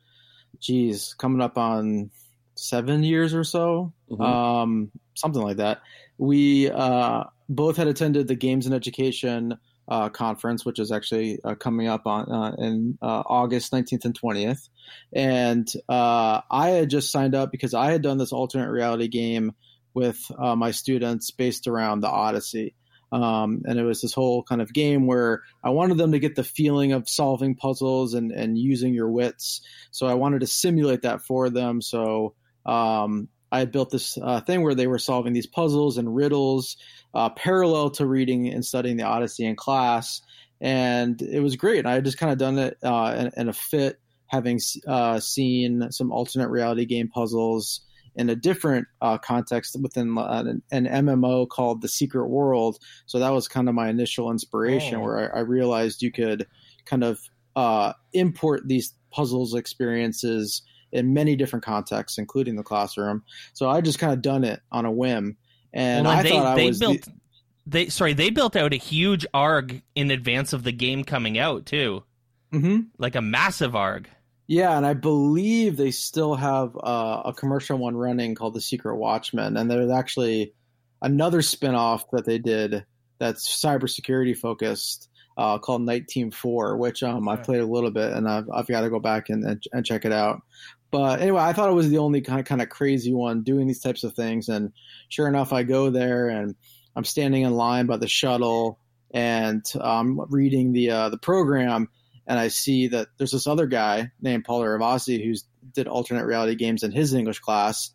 geez, coming up on seven years or so, mm-hmm. um, something like that. We uh, both had attended the Games and Education uh, conference, which is actually uh, coming up on uh, in uh, August 19th and 20th. And uh, I had just signed up because I had done this alternate reality game with my students based around the Odyssey. Um, and it was this whole kind of game where I wanted them to get the feeling of solving puzzles and, and using your wits. So I wanted to simulate that for them. So um, I built this uh, thing where they were solving these puzzles and riddles uh, parallel to reading and studying the Odyssey in class. And it was great. I had just kind of done it uh, in, in, a fit, having uh, seen some alternate reality game puzzles in a different uh, context within uh, an, an, MMO called The Secret World. So that was kind of my initial inspiration, oh. where I, I, realized you could kind of uh, import these puzzles experiences in many different contexts, including the classroom. So I just kind of done it on a whim, and well, I they, thought I was. Built- the- they sorry they built out a huge arg in advance of the game coming out too mm-hmm. like a massive arg yeah, and I believe they still have uh, a commercial one running called The Secret Watchman, and there's actually another spinoff that they did that's cybersecurity focused uh, called Night Team Four, which um, I played a little bit, and I've, I've got to go back and, and, and check it out. But anyway, I thought it was the only kind of, kind of crazy one doing these types of things, and sure enough, I go there and I'm standing in line by the shuttle and I'm um, reading the uh, the program and I see that there's this other guy named Paul Darvasi who's did alternate reality games in his English class.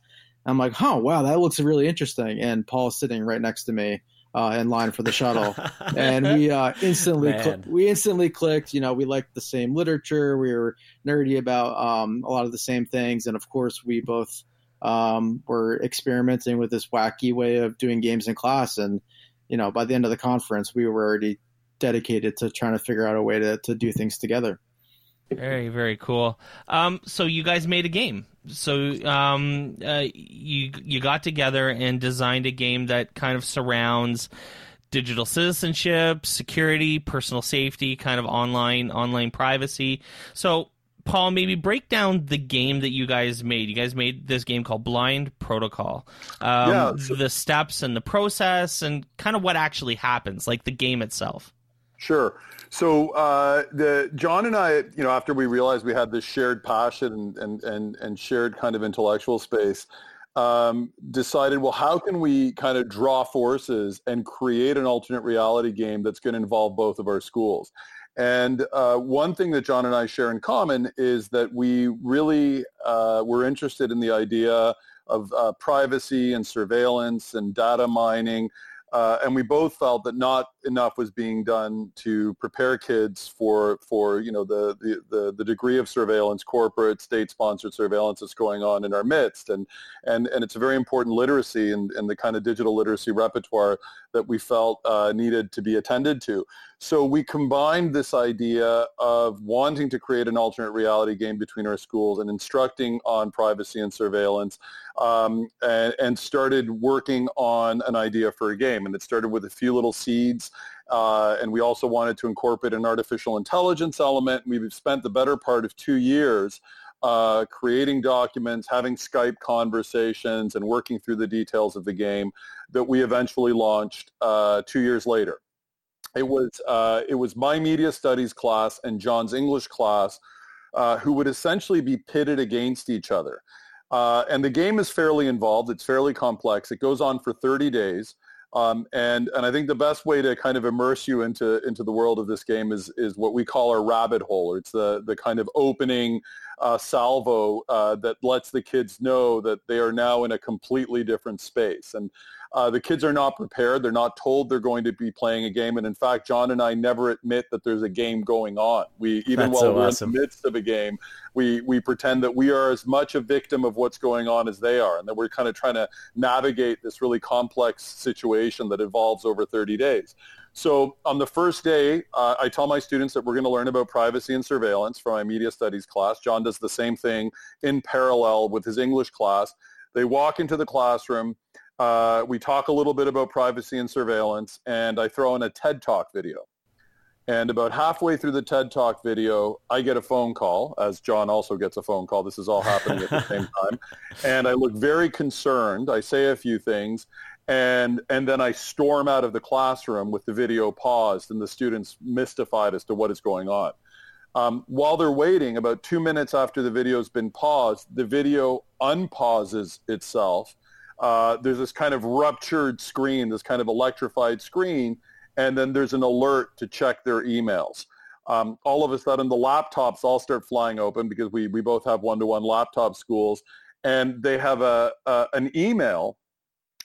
I'm like, oh wow, that looks really interesting. And Paul's sitting right next to me uh, in line for the shuttle, and we uh, instantly cl- we instantly clicked. You know, we liked the same literature. We were nerdy about um, a lot of the same things, and of course, we both um, were experimenting with this wacky way of doing games in class. And you know, by the end of the conference, we were already dedicated to trying to figure out a way to, to do things together. Very, very cool. Um, so you guys made a game. So um, uh, you you got together and designed a game that kind of surrounds digital citizenship, security, personal safety, kind of online online privacy. So Paul, maybe break down the game that you guys made. You guys made this game called Blind Protocol. Um, yeah, so- the steps and the process and kind of what actually happens, like the game itself. Sure. So uh, the John and I, you know, after we realized we had this shared passion and and and, and shared kind of intellectual space, um, decided, well, how can we kind of draw forces and create an alternate reality game that's going to involve both of our schools? And uh, one thing that John and I share in common is that we really uh, were interested in the idea of uh, privacy and surveillance and data mining Uh, and we both felt that not enough was being done to prepare kids for for you know the the, the, the degree of surveillance, corporate, state-sponsored surveillance that's going on in our midst, and and and it's a very important literacy and, and the kind of digital literacy repertoire that we felt uh, needed to be attended to. So we combined this idea of wanting to create an alternate reality game between our schools and instructing on privacy and surveillance um, and, and, started working on an idea for a game. And it started with a few little seeds. Uh, and we also wanted to incorporate an artificial intelligence element. We've spent the better part of two years uh, creating documents, having Skype conversations, and working through the details of the game that we eventually launched uh, two years later. It was uh, it was my media studies class and John's English class uh, who would essentially be pitted against each other. Uh, and the game is fairly involved. It's fairly complex. It goes on for 30 days. Um, and and I think the best way to kind of immerse you into into the world of this game is is what we call our rabbit hole. It's the the kind of opening uh, salvo uh, that lets the kids know that they are now in a completely different space. And uh, the kids are not prepared. They're not told they're going to be playing a game. And in fact, John and I never admit that there's a game going on. We even That's while so we're awesome. in the midst of a game, we we pretend that we are as much a victim of what's going on as they are, and that we're kind of trying to navigate this really complex situation that evolves over 30 days. So on the first day, uh, I tell my students that we're going to learn about privacy and surveillance from my media studies class. John does the same thing in parallel with his English class. They walk into the classroom. Uh, we talk a little bit about privacy and surveillance, and I throw in a TED Talk video. And about halfway through the TED Talk video, I get a phone call, as John also gets a phone call. This is all happening at the same time. And I look very concerned. I say a few things, and and then I storm out of the classroom with the video paused and the students mystified as to what is going on. Um, while they're waiting, about two minutes after the video's been paused, the video unpauses itself. Uh, there's this kind of ruptured screen, this kind of electrified screen, and then there's an alert to check their emails. Um, all of a sudden, the laptops all start flying open because we, we both have one-to-one laptop schools, and they have a, a an email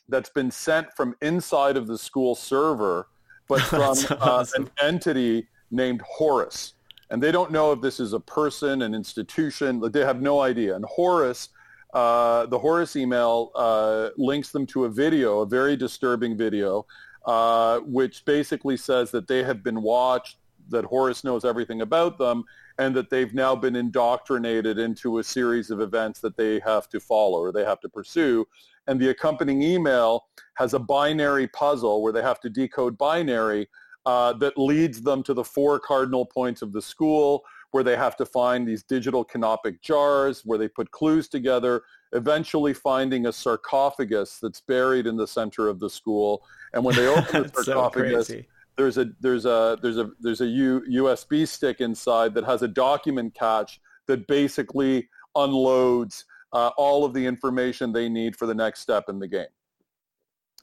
that's been sent from inside of the school server, but from That's uh, an entity named Horus. And they don't know if this is a person, an institution. They have no idea. And Horus, uh, the Horus email uh, links them to a video, a very disturbing video, uh, which basically says that they have been watched, that Horus knows everything about them, and that they've now been indoctrinated into a series of events that they have to follow or they have to pursue. And the accompanying email has a binary puzzle where they have to decode binary uh, that leads them to the four cardinal points of the school where they have to find these digital canopic jars where they put clues together, eventually finding a sarcophagus that's buried in the center of the school. And when they open the That's so sarcophagus, there's a there's a there's a there's a U, USB stick inside that has a document catch that basically unloads uh, all of the information they need for the next step in the game.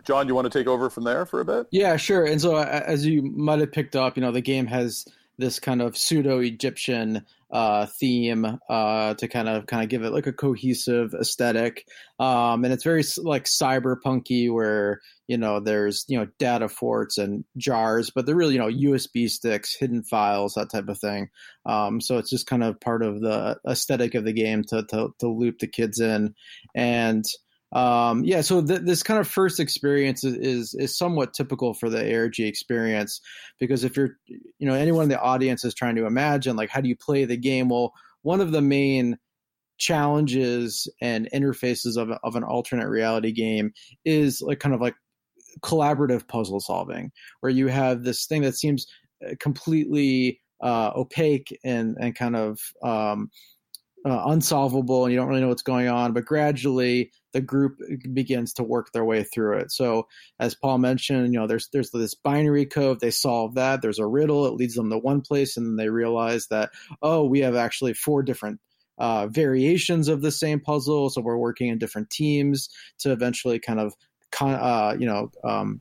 John, do you want to take over from there for a bit? Yeah, sure. And so, uh, as you might have picked up, you know, the game has this kind of pseudo-Egyptian uh, theme uh, to kind of kind of give it like a cohesive aesthetic, um, and it's very like cyberpunky, where you know there's you know data forts and jars, but they're really you know USB sticks, hidden files, that type of thing. Um, so it's just kind of part of the aesthetic of the game to to, to loop the kids in, and um, yeah, so th- this kind of first experience is, is is somewhat typical for the ARG experience because if you're, you know, anyone in the audience is trying to imagine like how do you play the game? Well, one of the main challenges and interfaces of of an alternate reality game is like kind of like collaborative puzzle solving, where you have this thing that seems uh, completely uh, opaque and and kind of um, uh, unsolvable and you don't really know what's going on but gradually the group begins to work their way through it. So as paul mentioned you know there's there's this binary code. They solve that. There's a riddle. It leads them to one place and then they realize that oh we have actually four different uh, variations of the same puzzle. So we're working in different teams to eventually kind of uh, you know um,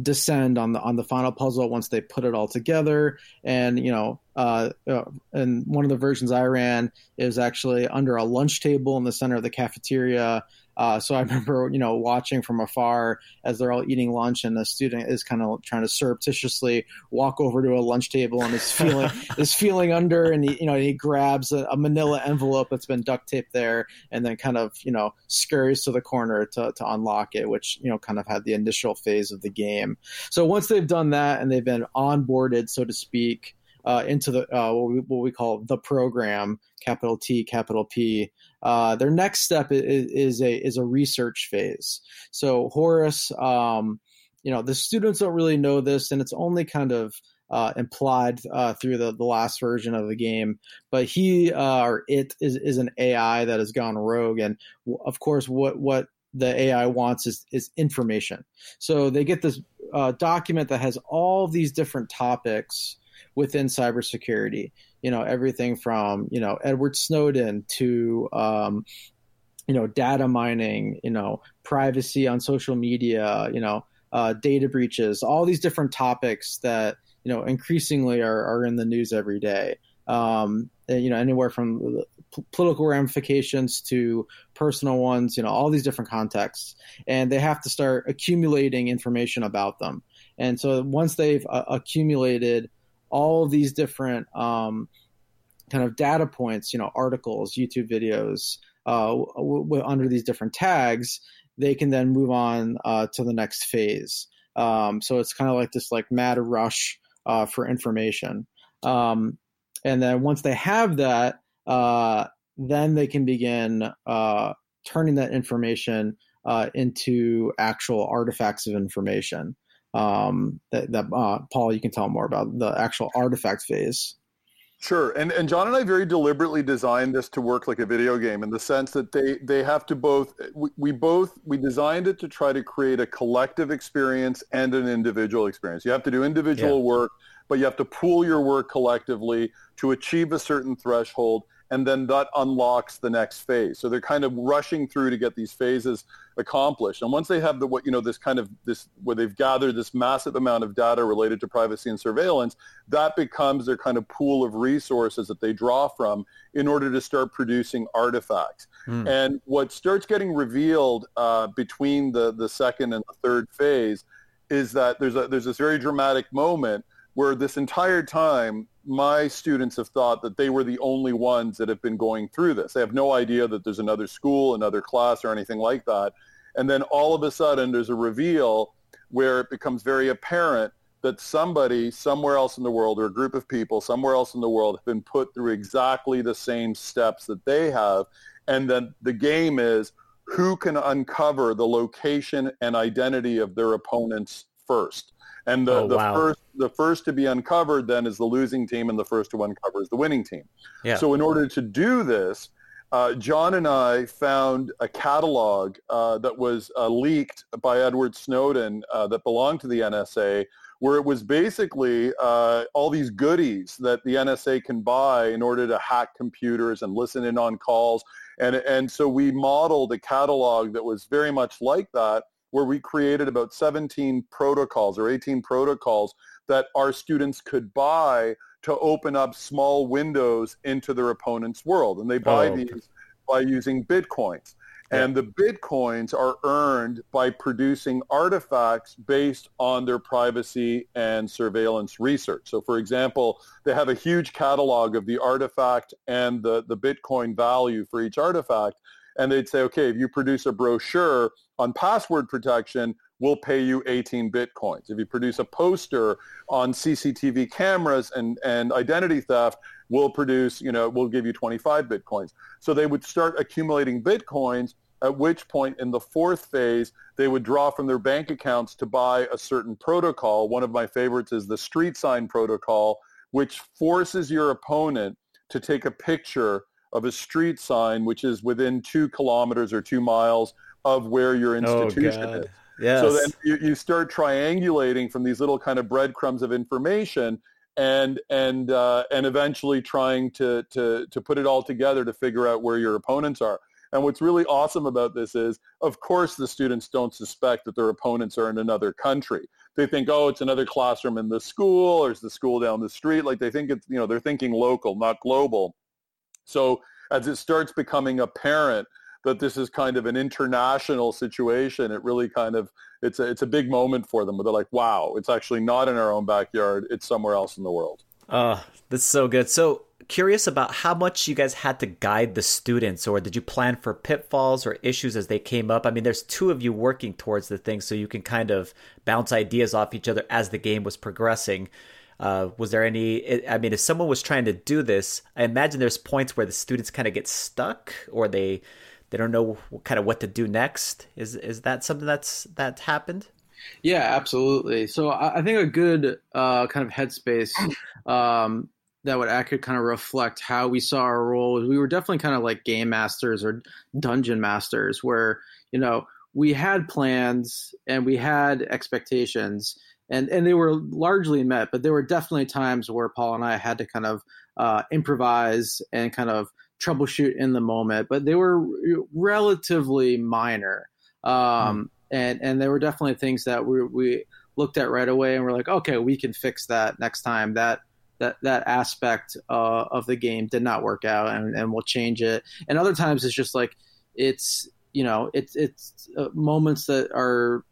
descend on the on the final puzzle once they put it all together. And you know uh, uh and one of the versions i ran is actually under a lunch table in the center of the cafeteria Uh, so I remember, you know, watching from afar as they're all eating lunch, and the student is kind of trying to surreptitiously walk over to a lunch table and is feeling is feeling under, and he, you know, he grabs a, a, Manila envelope that's been duct taped there, and then kind of, you know, scurries to the corner to to unlock it, which you know, kind of had the initial phase of the game. So once they've done that and they've been onboarded, so to speak. Uh, into the uh, what, we, what we call the program, capital T, capital P. Uh, their next step is, is, a is a research phase. So Horus, um, you know, the students don't really know this, and it's only kind of uh, implied uh, through the, the last version of the game. But he uh, or it is, is an AI that has gone rogue, and of course, what what the AI wants is is information. So they get this uh, document that has all these different topics within cybersecurity you know everything from you know Edward Snowden to um, you know data mining, you know privacy on social media, you know uh, data breaches, all these different topics that you know increasingly are, are in the news every day. Um, you know anywhere from political ramifications to personal ones, you know all these different contexts, and they have to start accumulating information about them. And so once they've uh, accumulated all these different um, kind of data points, you know, articles, YouTube videos uh, w- w- under these different tags, they can then move on uh, to the next phase. Um, so it's kind of like this like mad rush uh, for information. Um, and then once they have that, uh, then they can begin uh, turning that information uh, into actual artifacts of information um, that, that uh, Paul, you can tell more about the actual artifact phase. Sure, and and John and I very deliberately designed this to work like a video game in the sense that they they have to both we, we both we designed it to try to create a collective experience and an individual experience. You have to do individual yeah. work, but you have to pool your work collectively to achieve a certain threshold and then that unlocks the next phase. So they're kind of rushing through to get these phases accomplished. And once they have the what you know this kind of this where they've gathered this massive amount of data related to privacy and surveillance, that becomes their kind of pool of resources that they draw from in order to start producing artifacts. Mm. And what starts getting revealed uh, between the the second and the third phase is that there's a there's this very dramatic moment where this entire time my students have thought that they were the only ones that have been going through this. They have no idea that there's another school, another class, or anything like that. And then all of a sudden, there's a reveal where it becomes very apparent that somebody somewhere else in the world or a group of people somewhere else in the world have been put through exactly the same steps that they have. And then the game is who can uncover the location and identity of their opponents first. And the, oh, the wow. first the first to be uncovered then is the losing team, and the first to uncover is the winning team. Yeah. So in order to do this, uh, John and I found a catalog uh, that was uh, leaked by Edward Snowden uh, that belonged to the NSA, where it was basically uh, all these goodies that the NSA can buy in order to hack computers and listen in on calls. And, and so we modeled a catalog that was very much like that where we created about 17 protocols or 18 protocols that our students could buy to open up small windows into their opponent's world. And they oh, buy oh, okay. these by using bitcoins. Yeah. And the bitcoins are earned by producing artifacts based on their privacy and surveillance research. So for example, they have a huge catalog of the artifact and the, the bitcoin value for each artifact and they'd say, okay, if you produce a brochure on password protection, we'll pay you 18 bitcoins. If you produce a poster on CCTV cameras and, and identity theft, we'll produce, you know, we'll give you 25 bitcoins. So they would start accumulating bitcoins, at which point in the fourth phase, they would draw from their bank accounts to buy a certain protocol. One of my favorites is the street sign protocol, which forces your opponent to take a picture of a street sign which is within two kilometers or two miles of where your oh, institution oh, is. Yes. So then you, you start triangulating from these little kind of breadcrumbs of information and and uh, and eventually trying to, to to put it all together to figure out where your opponents are. And what's really awesome about this is, of course, the students don't suspect that their opponents are in another country. They think, oh, it's another classroom in the school, or it's the school down the street. Like they think it's, you know, they're thinking local, not global. So as it starts becoming apparent that this is kind of an international situation. It really kind of it's a, it's a big moment for them. They're like, wow, it's actually not in our own backyard. It's somewhere else in the world. Oh, that's so good. So curious about how much you guys had to guide the students or did you plan for pitfalls or issues as they came up i mean there's two of you working towards the thing so you can kind of bounce ideas off each other as the game was progressing uh, was there any i mean if someone was trying to do this i imagine there's points where the students kind of get stuck or they they don't know what, kind of what to do next is is that something that's that happened yeah, absolutely. So I, I think a good uh, kind of headspace um, that would actually kind of reflect how we saw our role. We were definitely kind of like game masters or dungeon masters, where you know we had plans and we had expectations, and and they were largely met. But there were definitely times where Paul and I had to kind of uh, improvise and kind of troubleshoot in the moment. But they were relatively minor, um, mm. and and there were definitely things that we we looked at right away and we're like, okay, we can fix that next time. That that that aspect uh, of the game did not work out, and, and we'll change it. And other times it's just like it's you know it's it's uh, moments that are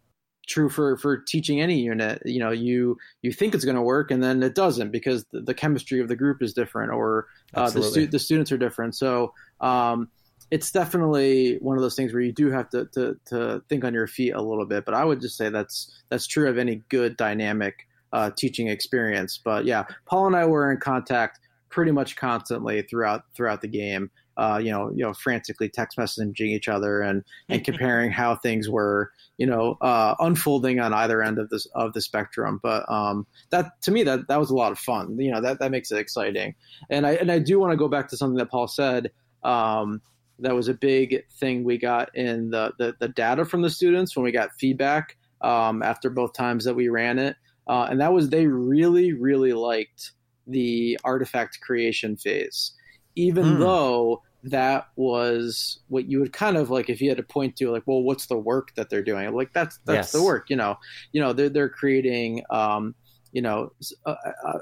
true for for teaching any unit you know you you think it's going to work and then it doesn't because the, the chemistry of the group is different or uh, the, stu- the students are different so um, it's definitely one of those things where you do have to, to to think on your feet a little bit but i would just say that's that's true of any good dynamic uh, teaching experience. But yeah, Paul and I were in contact pretty much constantly throughout throughout the game. Uh, you know, you know, frantically text messaging each other and and comparing how things were, you know, uh, unfolding on either end of this of the spectrum. But um, that to me that that was a lot of fun. You know, that that makes it exciting. And I and I do want to go back to something that Paul said. Um, that was a big thing we got in the, the, the data from the students when we got feedback um, after both times that we ran it uh, and that was they really really liked the artifact creation phase, even mm. though that was what you would kind of like if you had to point to like well what's the work that they're doing like that's that's yes. the work you know you know they're they're creating um you know a,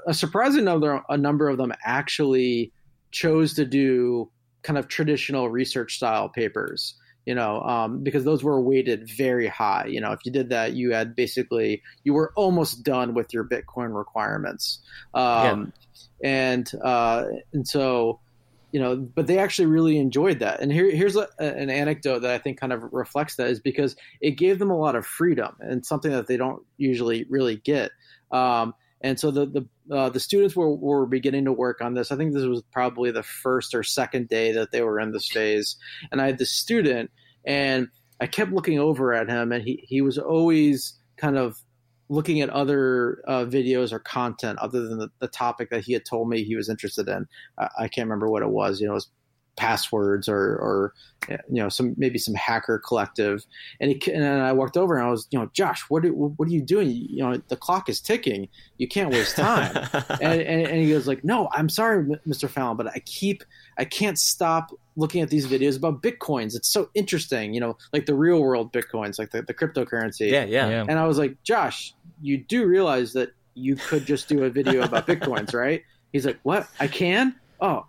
a surprising number a number of them actually chose to do kind of traditional research style papers you know, um, because those were weighted very high. You know, if you did that, you had basically you were almost done with your Bitcoin requirements. Um, yeah. And uh, and so, you know, but they actually really enjoyed that. And here, here's a, an anecdote that I think kind of reflects that is because it gave them a lot of freedom and something that they don't usually really get. Um, and so the the uh, the students were were beginning to work on this. I think this was probably the first or second day that they were in this phase. And I had this student, and I kept looking over at him, and he he was always kind of looking at other uh, videos or content other than the, the, topic that he had told me he was interested in. I, I can't remember what it was. You know, it was passwords or, or you know some maybe some hacker collective and he and I walked over and I was you know Josh what are, what are you doing you know the clock is ticking you can't waste time and, and, and, he goes like no I'm sorry Mr. Fallon but I keep I can't stop looking at these videos about bitcoins. It's so interesting you know like the real world bitcoins like the, the cryptocurrency. Yeah, yeah. Yeah. And I was like Josh you do realize that you could just do a video about bitcoins right? He's like what? I can? Oh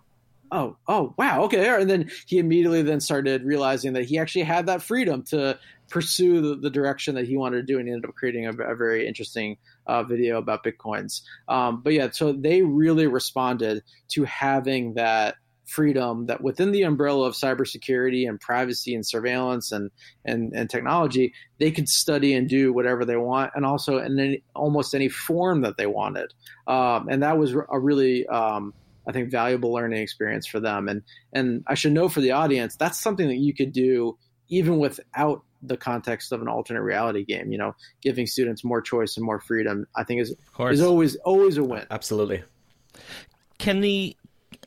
oh, oh, wow, okay. And then he immediately then started realizing that he actually had that freedom to pursue the, the direction that he wanted to do, and he ended up creating a, a very interesting uh, video about bitcoins. Um, but yeah, so they really responded to having that freedom that within the umbrella of cybersecurity and privacy and surveillance and and, and technology, they could study and do whatever they want, and also in any, almost any form that they wanted. Um, and that was a really um, I think valuable learning experience for them. And and I should know for the audience that's something that you could do even without the context of an alternate reality game. You know, giving students more choice and more freedom, I think is is always always a win. Absolutely. Can the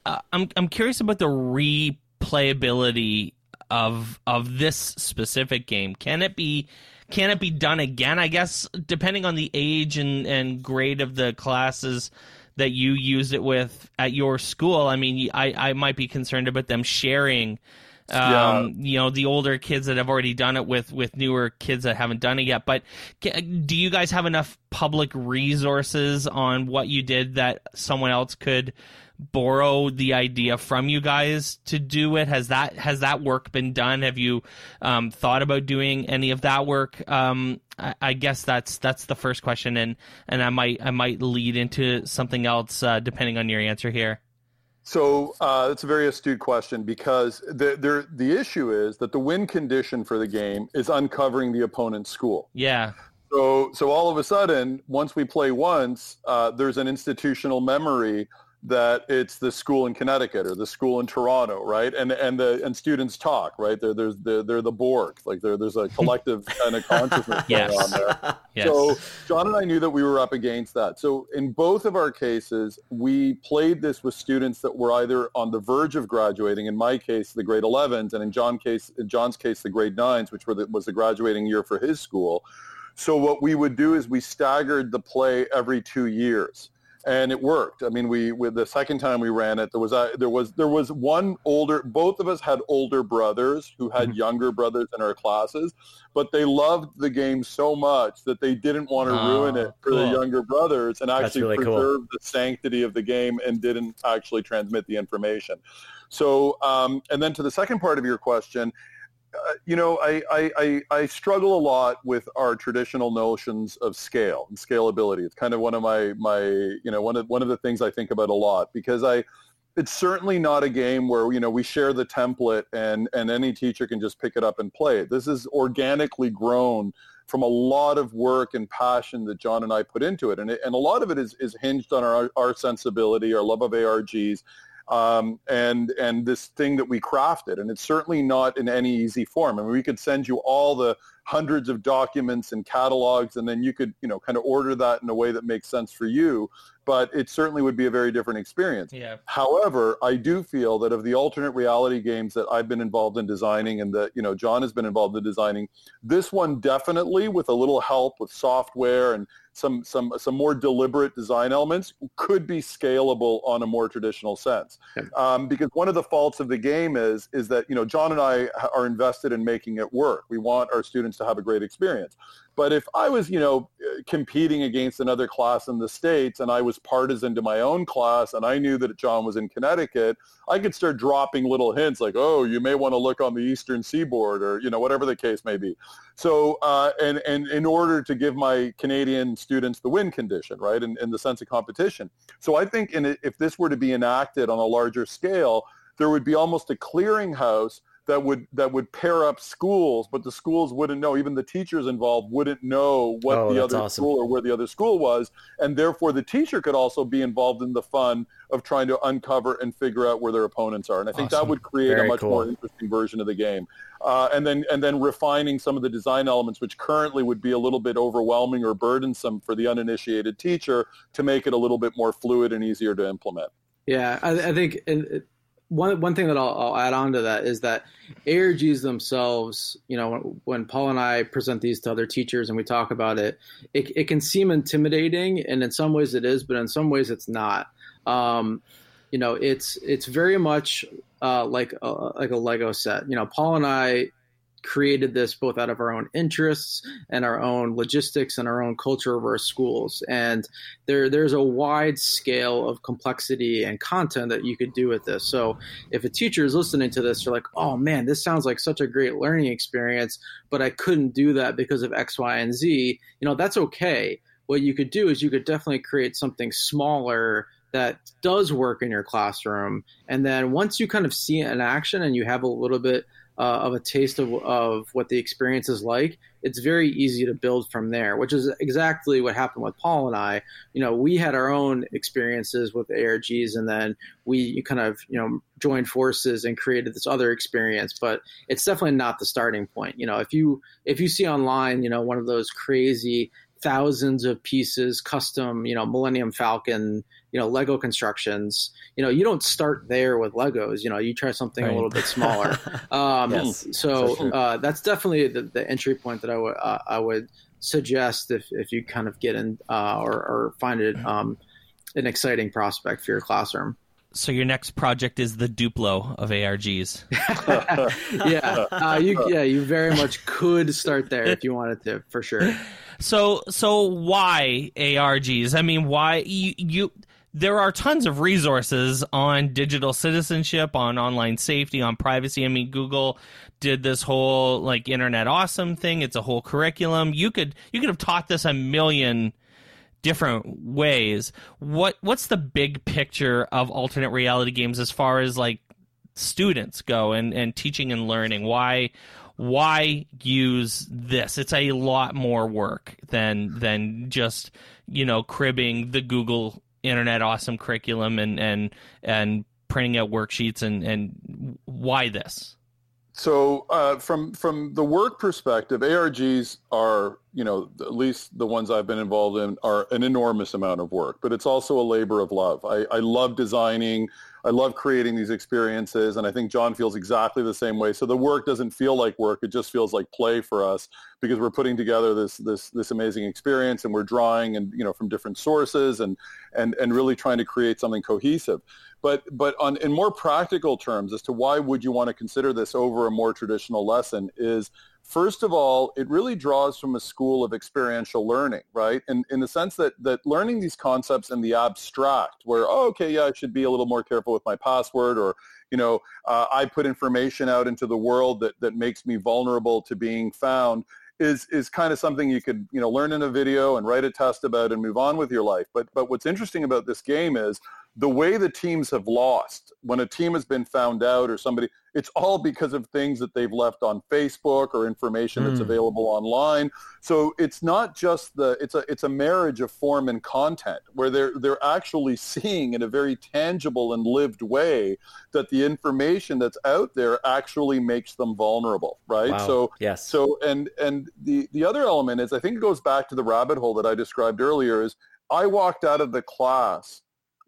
uh, I'm I'm curious about the replayability of of this specific game. Can it be can it be done again? I guess depending on the age and and grade of the classes that you used it with at your school. I mean, I, I might be concerned about them sharing, um, yeah. you know, the older kids that have already done it with, with newer kids that haven't done it yet. But do you guys have enough public resources on what you did that someone else could borrow the idea from you guys to do it? Has that has that work been done? Have you um, thought about doing any of that work? Um, I, I, guess that's that's the first question, and and I might I might lead into something else uh, depending on your answer here. So uh, that's a very astute question because the, the the issue is that the win condition for the game is uncovering the opponent's school. Yeah. So so all of a sudden, once we play once, uh, there's an institutional memory that it's the school in Connecticut or the school in Toronto, right? And and the and students talk, right? They're there's they're, they're the Borg, like there there's a collective kind of consciousness yes. going on there. yes. So John and I knew that we were up against that. So in both of our cases, we played this with students that were either on the verge of graduating. In my case, the grade 11s, and in John case, in John's case, the grade 9s, which were the, was the graduating year for his school. So what we would do is we staggered the play every two years and it worked. I mean, we with the second time we ran it, there was a, there was there was one older. Both of us had older brothers who had mm-hmm. younger brothers in our classes, but they loved the game so much that they didn't want to oh, ruin it for cool. the younger brothers and actually really preserve cool. the sanctity of the game and didn't actually transmit the information. So, um, and then to the second part of your question, uh, Uh, you know, I, I, I, struggle a lot with our traditional notions of scale and scalability. It's kind of one of my, my you know, one of, one of the things I think about a lot because I, it's certainly not a game where, you know, we share the template and, and any teacher can just pick it up and play it. This is organically grown from a lot of work and passion that John and I put into it. And, it, and a lot of it is, is hinged on our, our sensibility, our love of ARGs, um, and and this thing that we crafted. And it's certainly not in any easy form. I mean, we could send you all the hundreds of documents and catalogs, and then you could you know kind of order that in a way that makes sense for you but it certainly would be a very different experience. Yeah. However, I do feel that of the alternate reality games that I've been involved in designing and that, you know, John has been involved in designing, this one definitely with a little help with software and some some some more deliberate design elements could be scalable on a more traditional sense. Um, because one of the faults of the game is is that you know John and I are invested in making it work. We want our students to have a great experience. But if I was, you know, competing against another class in the States and I was partisan to my own class and I knew that John was in Connecticut, I could start dropping little hints like, oh, you may want to look on the eastern seaboard or, you know, whatever the case may be. So, uh, and, and in order to give my Canadian students the win condition, right, in, in the sense of competition. So I think in, if this were to be enacted on a larger scale, there would be almost a clearinghouse that would that would pair up schools, but the schools wouldn't know. Even the teachers involved wouldn't know what oh, the other awesome. school or where the other school was, and therefore the teacher could also be involved in the fun of trying to uncover and figure out where their opponents are. And I think awesome. that would create Very a much cool. more interesting version of the game. Uh, and then and then refining some of the design elements, which currently would be a little bit overwhelming or burdensome for the uninitiated teacher, to make it a little bit more fluid and easier to implement. Yeah, I, I think one one thing that I'll, I'll, add on to that is that ARGs themselves, you know, when, when, Paul and I present these to other teachers and we talk about it, it, it can seem intimidating, and in some ways it is, but in some ways it's not. Um, you know, it's it's very much uh, like a, like a Lego set. You know, Paul and I created this both out of our own interests and our own logistics and our own culture of our schools. And there, there's a wide scale of complexity and content that you could do with this. So if a teacher is listening to this, they're like, oh man, this sounds like such a great learning experience, but I couldn't do that because of X, Y, and Z. You know, that's okay. What you could do is you could definitely create something smaller that does work in your classroom. And then once you kind of see it in action and you have a little bit uh, of a taste of, of what the experience is like, it's very easy to build from there, which is exactly what happened with Paul and I. You know, we had our own experiences with ARGs and then we kind of, you know, joined forces and created this other experience, but it's definitely not the starting point. You know, if you, if you see online, you know, one of those crazy thousands of pieces, custom, you know, Millennium Falcon, you know, Lego constructions. You know, you don't start there with Legos. You know, you try something right. a little bit smaller. Um, yes, so uh, that's definitely the, the, entry point that I would uh, I would suggest if if you kind of get in uh, or, or, find it um, an exciting prospect for your classroom. So your next project is the Duplo of ARGs. yeah, uh, you yeah you very much could start there if you wanted to for sure. So so why ARGs? I mean, why you you there are tons of resources on digital citizenship, on online safety, on privacy. I mean, Google did this whole like internet awesome thing. It's a whole curriculum. You could you could have taught this a million different ways. What what's the big picture of alternate reality games as far as like students go and, and teaching and learning? Why why use this? It's a lot more work than than just, you know, cribbing the Google internet awesome curriculum and and and printing out worksheets and and why this? So uh, from from the work perspective args are you know at least the ones i've been involved in are an enormous amount of work but it's also a labor of love. I, I love designing I love creating these experiences, and I think John feels exactly the same way. So the work doesn't feel like work; it just feels like play for us because we're putting together this this this amazing experience, and we're drawing and you know from different sources, and and and really trying to create something cohesive. But but on in more practical terms, as to why would you want to consider this over a more traditional lesson is First of all, it really draws from a school of experiential learning, right? And in the sense that, that learning these concepts in the abstract, where, oh, okay, yeah, I should be a little more careful with my password, or, you know, uh, I put information out into the world that, that makes me vulnerable to being found, is is kind of something you could you know learn in a video and write a test about and move on with your life. But but what's interesting about this game is the way the teams have lost when a team has been found out or somebody it's all because of things that they've left on facebook or information that's hmm. available online so it's not just the it's a it's a marriage of form and content where they're they're actually seeing in a very tangible and lived way that the information that's out there actually makes them vulnerable right wow. so yes so and and the the other element is i think it goes back to the rabbit hole that i described earlier is i walked out of the class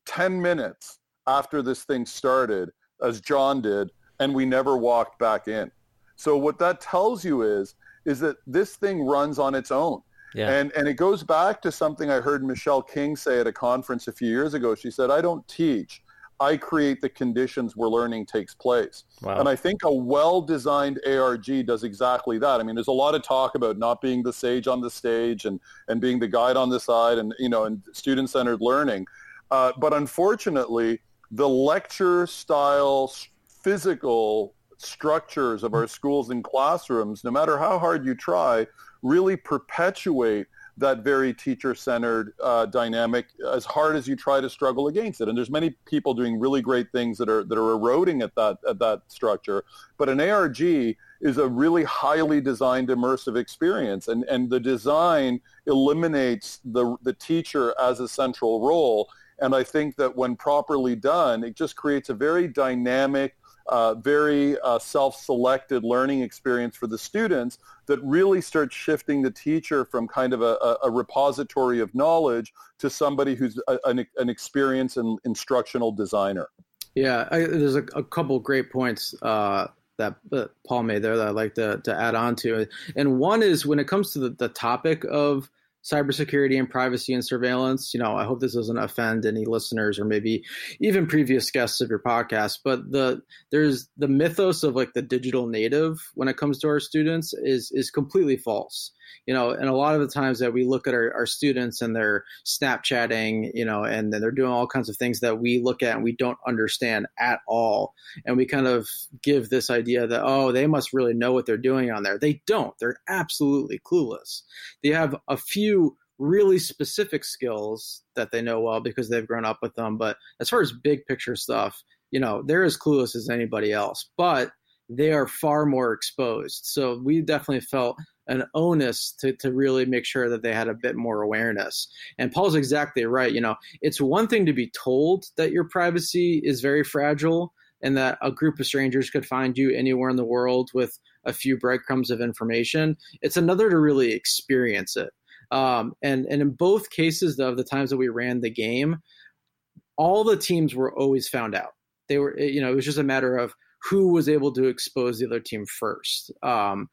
10 minutes after this thing started, as John did, and we never walked back in. So what that tells you is, is that this thing runs on its own. Yeah. And, and it goes back to something I heard Michelle King say at a conference a few years ago. She said, I don't teach. I create the conditions where learning takes place. Wow. And I think a well-designed ARG does exactly that. I mean, there's a lot of talk about not being the sage on the stage and, and being the guide on the side and, you know, and student-centered learning. Uh, but unfortunately, the lecture style physical structures of our schools and classrooms, no matter how hard you try, really perpetuate that very teacher-centered uh, dynamic as hard as you try to struggle against it. And there's many people doing really great things that are that are eroding at that at that structure. But an ARG is a really highly designed immersive experience, and and the design eliminates the the teacher as a central role and I think that when properly done, it just creates a very dynamic, uh, very uh, self-selected learning experience for the students that really starts shifting the teacher from kind of a, a repository of knowledge to somebody who's a, an, an experienced and instructional designer. Yeah, I, there's a, a, couple great points uh, that Paul made there that I'd like to, to add on to. And one is when it comes to the, the topic of cybersecurity and privacy and surveillance. You know, I hope this doesn't offend any listeners or maybe even previous guests of your podcast, but the there's the mythos of like the digital native when it comes to our students is is completely false you know, and a lot of the times that we look at our, our students and they're Snapchatting, you know, and then they're doing all kinds of things that we look at and we don't understand at all. And we kind of give this idea that, oh, they must really know what they're doing on there. They don't. They're absolutely clueless. They have a few really specific skills that they know well because they've grown up with them. But as far as big picture stuff, you know, they're as clueless as anybody else. But they are far more exposed. So we definitely felt an onus to, to really make sure that they had a bit more awareness. And Paul's exactly right. You know, it's one thing to be told that your privacy is very fragile and that a group of strangers could find you anywhere in the world with a few breadcrumbs of information. It's another to really experience it. Um, and, and in both cases of the times that we ran the game, all the teams were always found out. They were, you know, it was just a matter of who was able to expose the other team first. Um,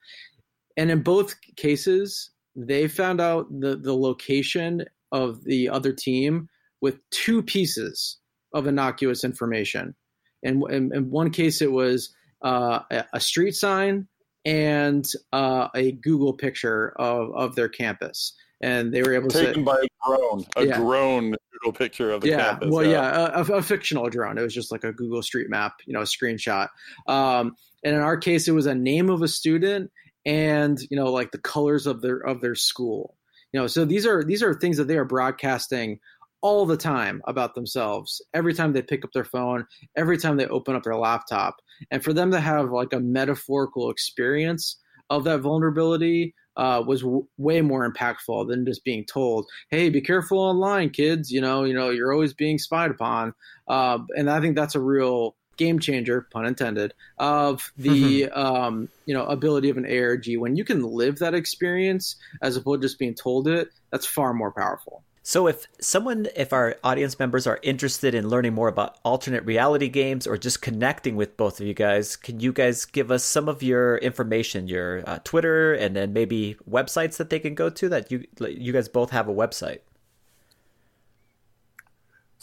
and in both cases, they found out the, the location of the other team with two pieces of innocuous information. And in, in one case, it was uh, a street sign and uh, a Google picture of, of their campus. and they were able taken to by a drone, a Yeah. drone doodle picture of the yeah, campus. well, yeah, a, a, a fictional drone. It was just like a Google Street Map, you know, a screenshot. Um, and in our case, it was a name of a student and you know, like the colors of their of their school. You know, so these are these are things that they are broadcasting all the time about themselves. Every time they pick up their phone, every time they open up their laptop, and for them to have like a metaphorical experience of that vulnerability uh, was w- way more impactful than just being told, "Hey, be careful online, kids. You know, you know, you're always being spied upon." Uh, and I think that's a real game changer, pun intended, of the um, you know ability of an ARG when you can live that experience as opposed to just being told it. That's far more powerful. So if someone, if our audience members are interested in learning more about alternate reality games or just connecting with both of you guys, can you guys give us some of your information, your uh, Twitter, and then maybe websites that they can go to? That you you guys both have a website.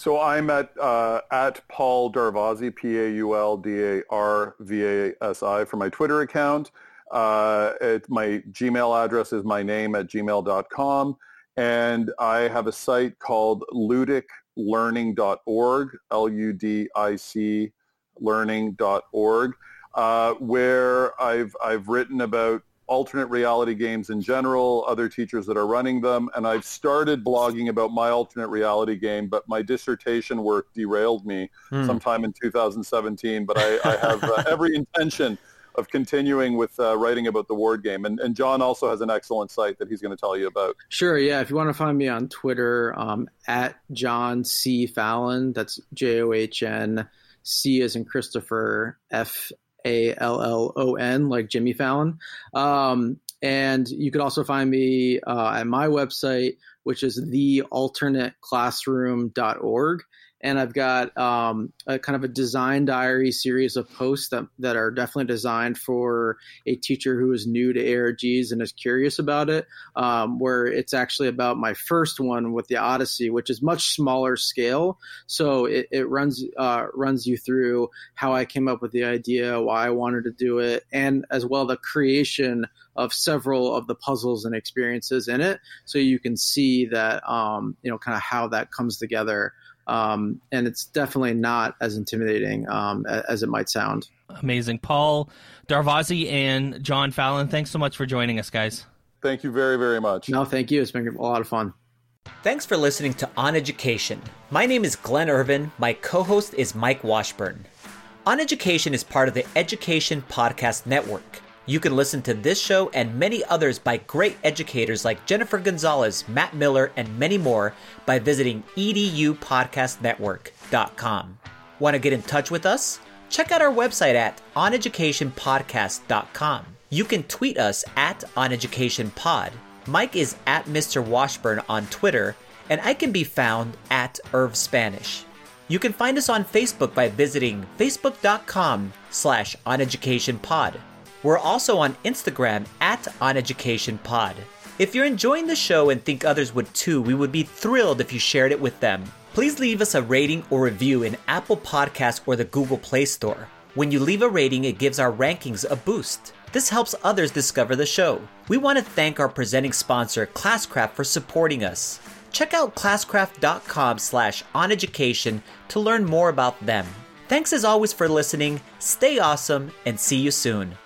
So I'm at uh, at Paul Darvasi, P A U L D A R V A S I for my Twitter account. Uh, it, my Gmail address is my name at gmail.com. And I have a site called ludiclearning.org, L-U-D-I-C learning.org, uh, where I've, I've written about alternate reality games in general, other teachers that are running them, and I've started blogging about my alternate reality game, but my dissertation work derailed me Hmm. sometime in 2017, but I, I have uh, every intention of continuing with uh, writing about the ward game. And, and John also has an excellent site that he's going to tell you about. Sure, yeah. If you want to find me on Twitter, um, at John C Fallon, that's J O H N C as in Christopher F A L L O N, like Jimmy Fallon. Um, and you could also find me uh, at my website, which is thealternateclassroom.org. And I've got um, a kind of a design diary series of posts that, that are definitely designed for a teacher who is new to ARGs and is curious about it um, where it's actually about my first one with the Odyssey, which is much smaller scale. So it, it runs uh, runs you through how I came up with the idea, why I wanted to do it, and as well the creation of several of the puzzles and experiences in it, so you can see that um, you know kind of how that comes together. Um, and it's definitely not as intimidating um, as it might sound. Amazing. Paul Darvasi and John Fallon, thanks so much for joining us, guys. Thank you very, very much. No, thank you. It's been a lot of fun. Thanks for listening to On Education. My name is Glenn Irvin. My co host is Mike Washburn. On Education is part of the Education Podcast Network. You can listen to this show and many others by great educators like Jennifer Gonzalez, Matt Miller, and many more by visiting edupodcastnetwork.com. Want to get in touch with us? Check out our website at oneducationpodcast.com. You can tweet us at oneducationpod. Mike is at Mr. Washburn on Twitter, and I can be found at Irv Spanish. You can find us on Facebook by visiting facebook.com slash oneducationpod. We're also on Instagram at oneducationpod. If you're enjoying the show and think others would too, we would be thrilled if you shared it with them. Please leave us a rating or review in Apple Podcasts or the Google Play Store. When you leave a rating, it gives our rankings a boost. This helps others discover the show. We want to thank our presenting sponsor, Classcraft, for supporting us. Check out classcraft.com slash oneducation to learn more about them. Thanks as always for listening, stay awesome, and see you soon.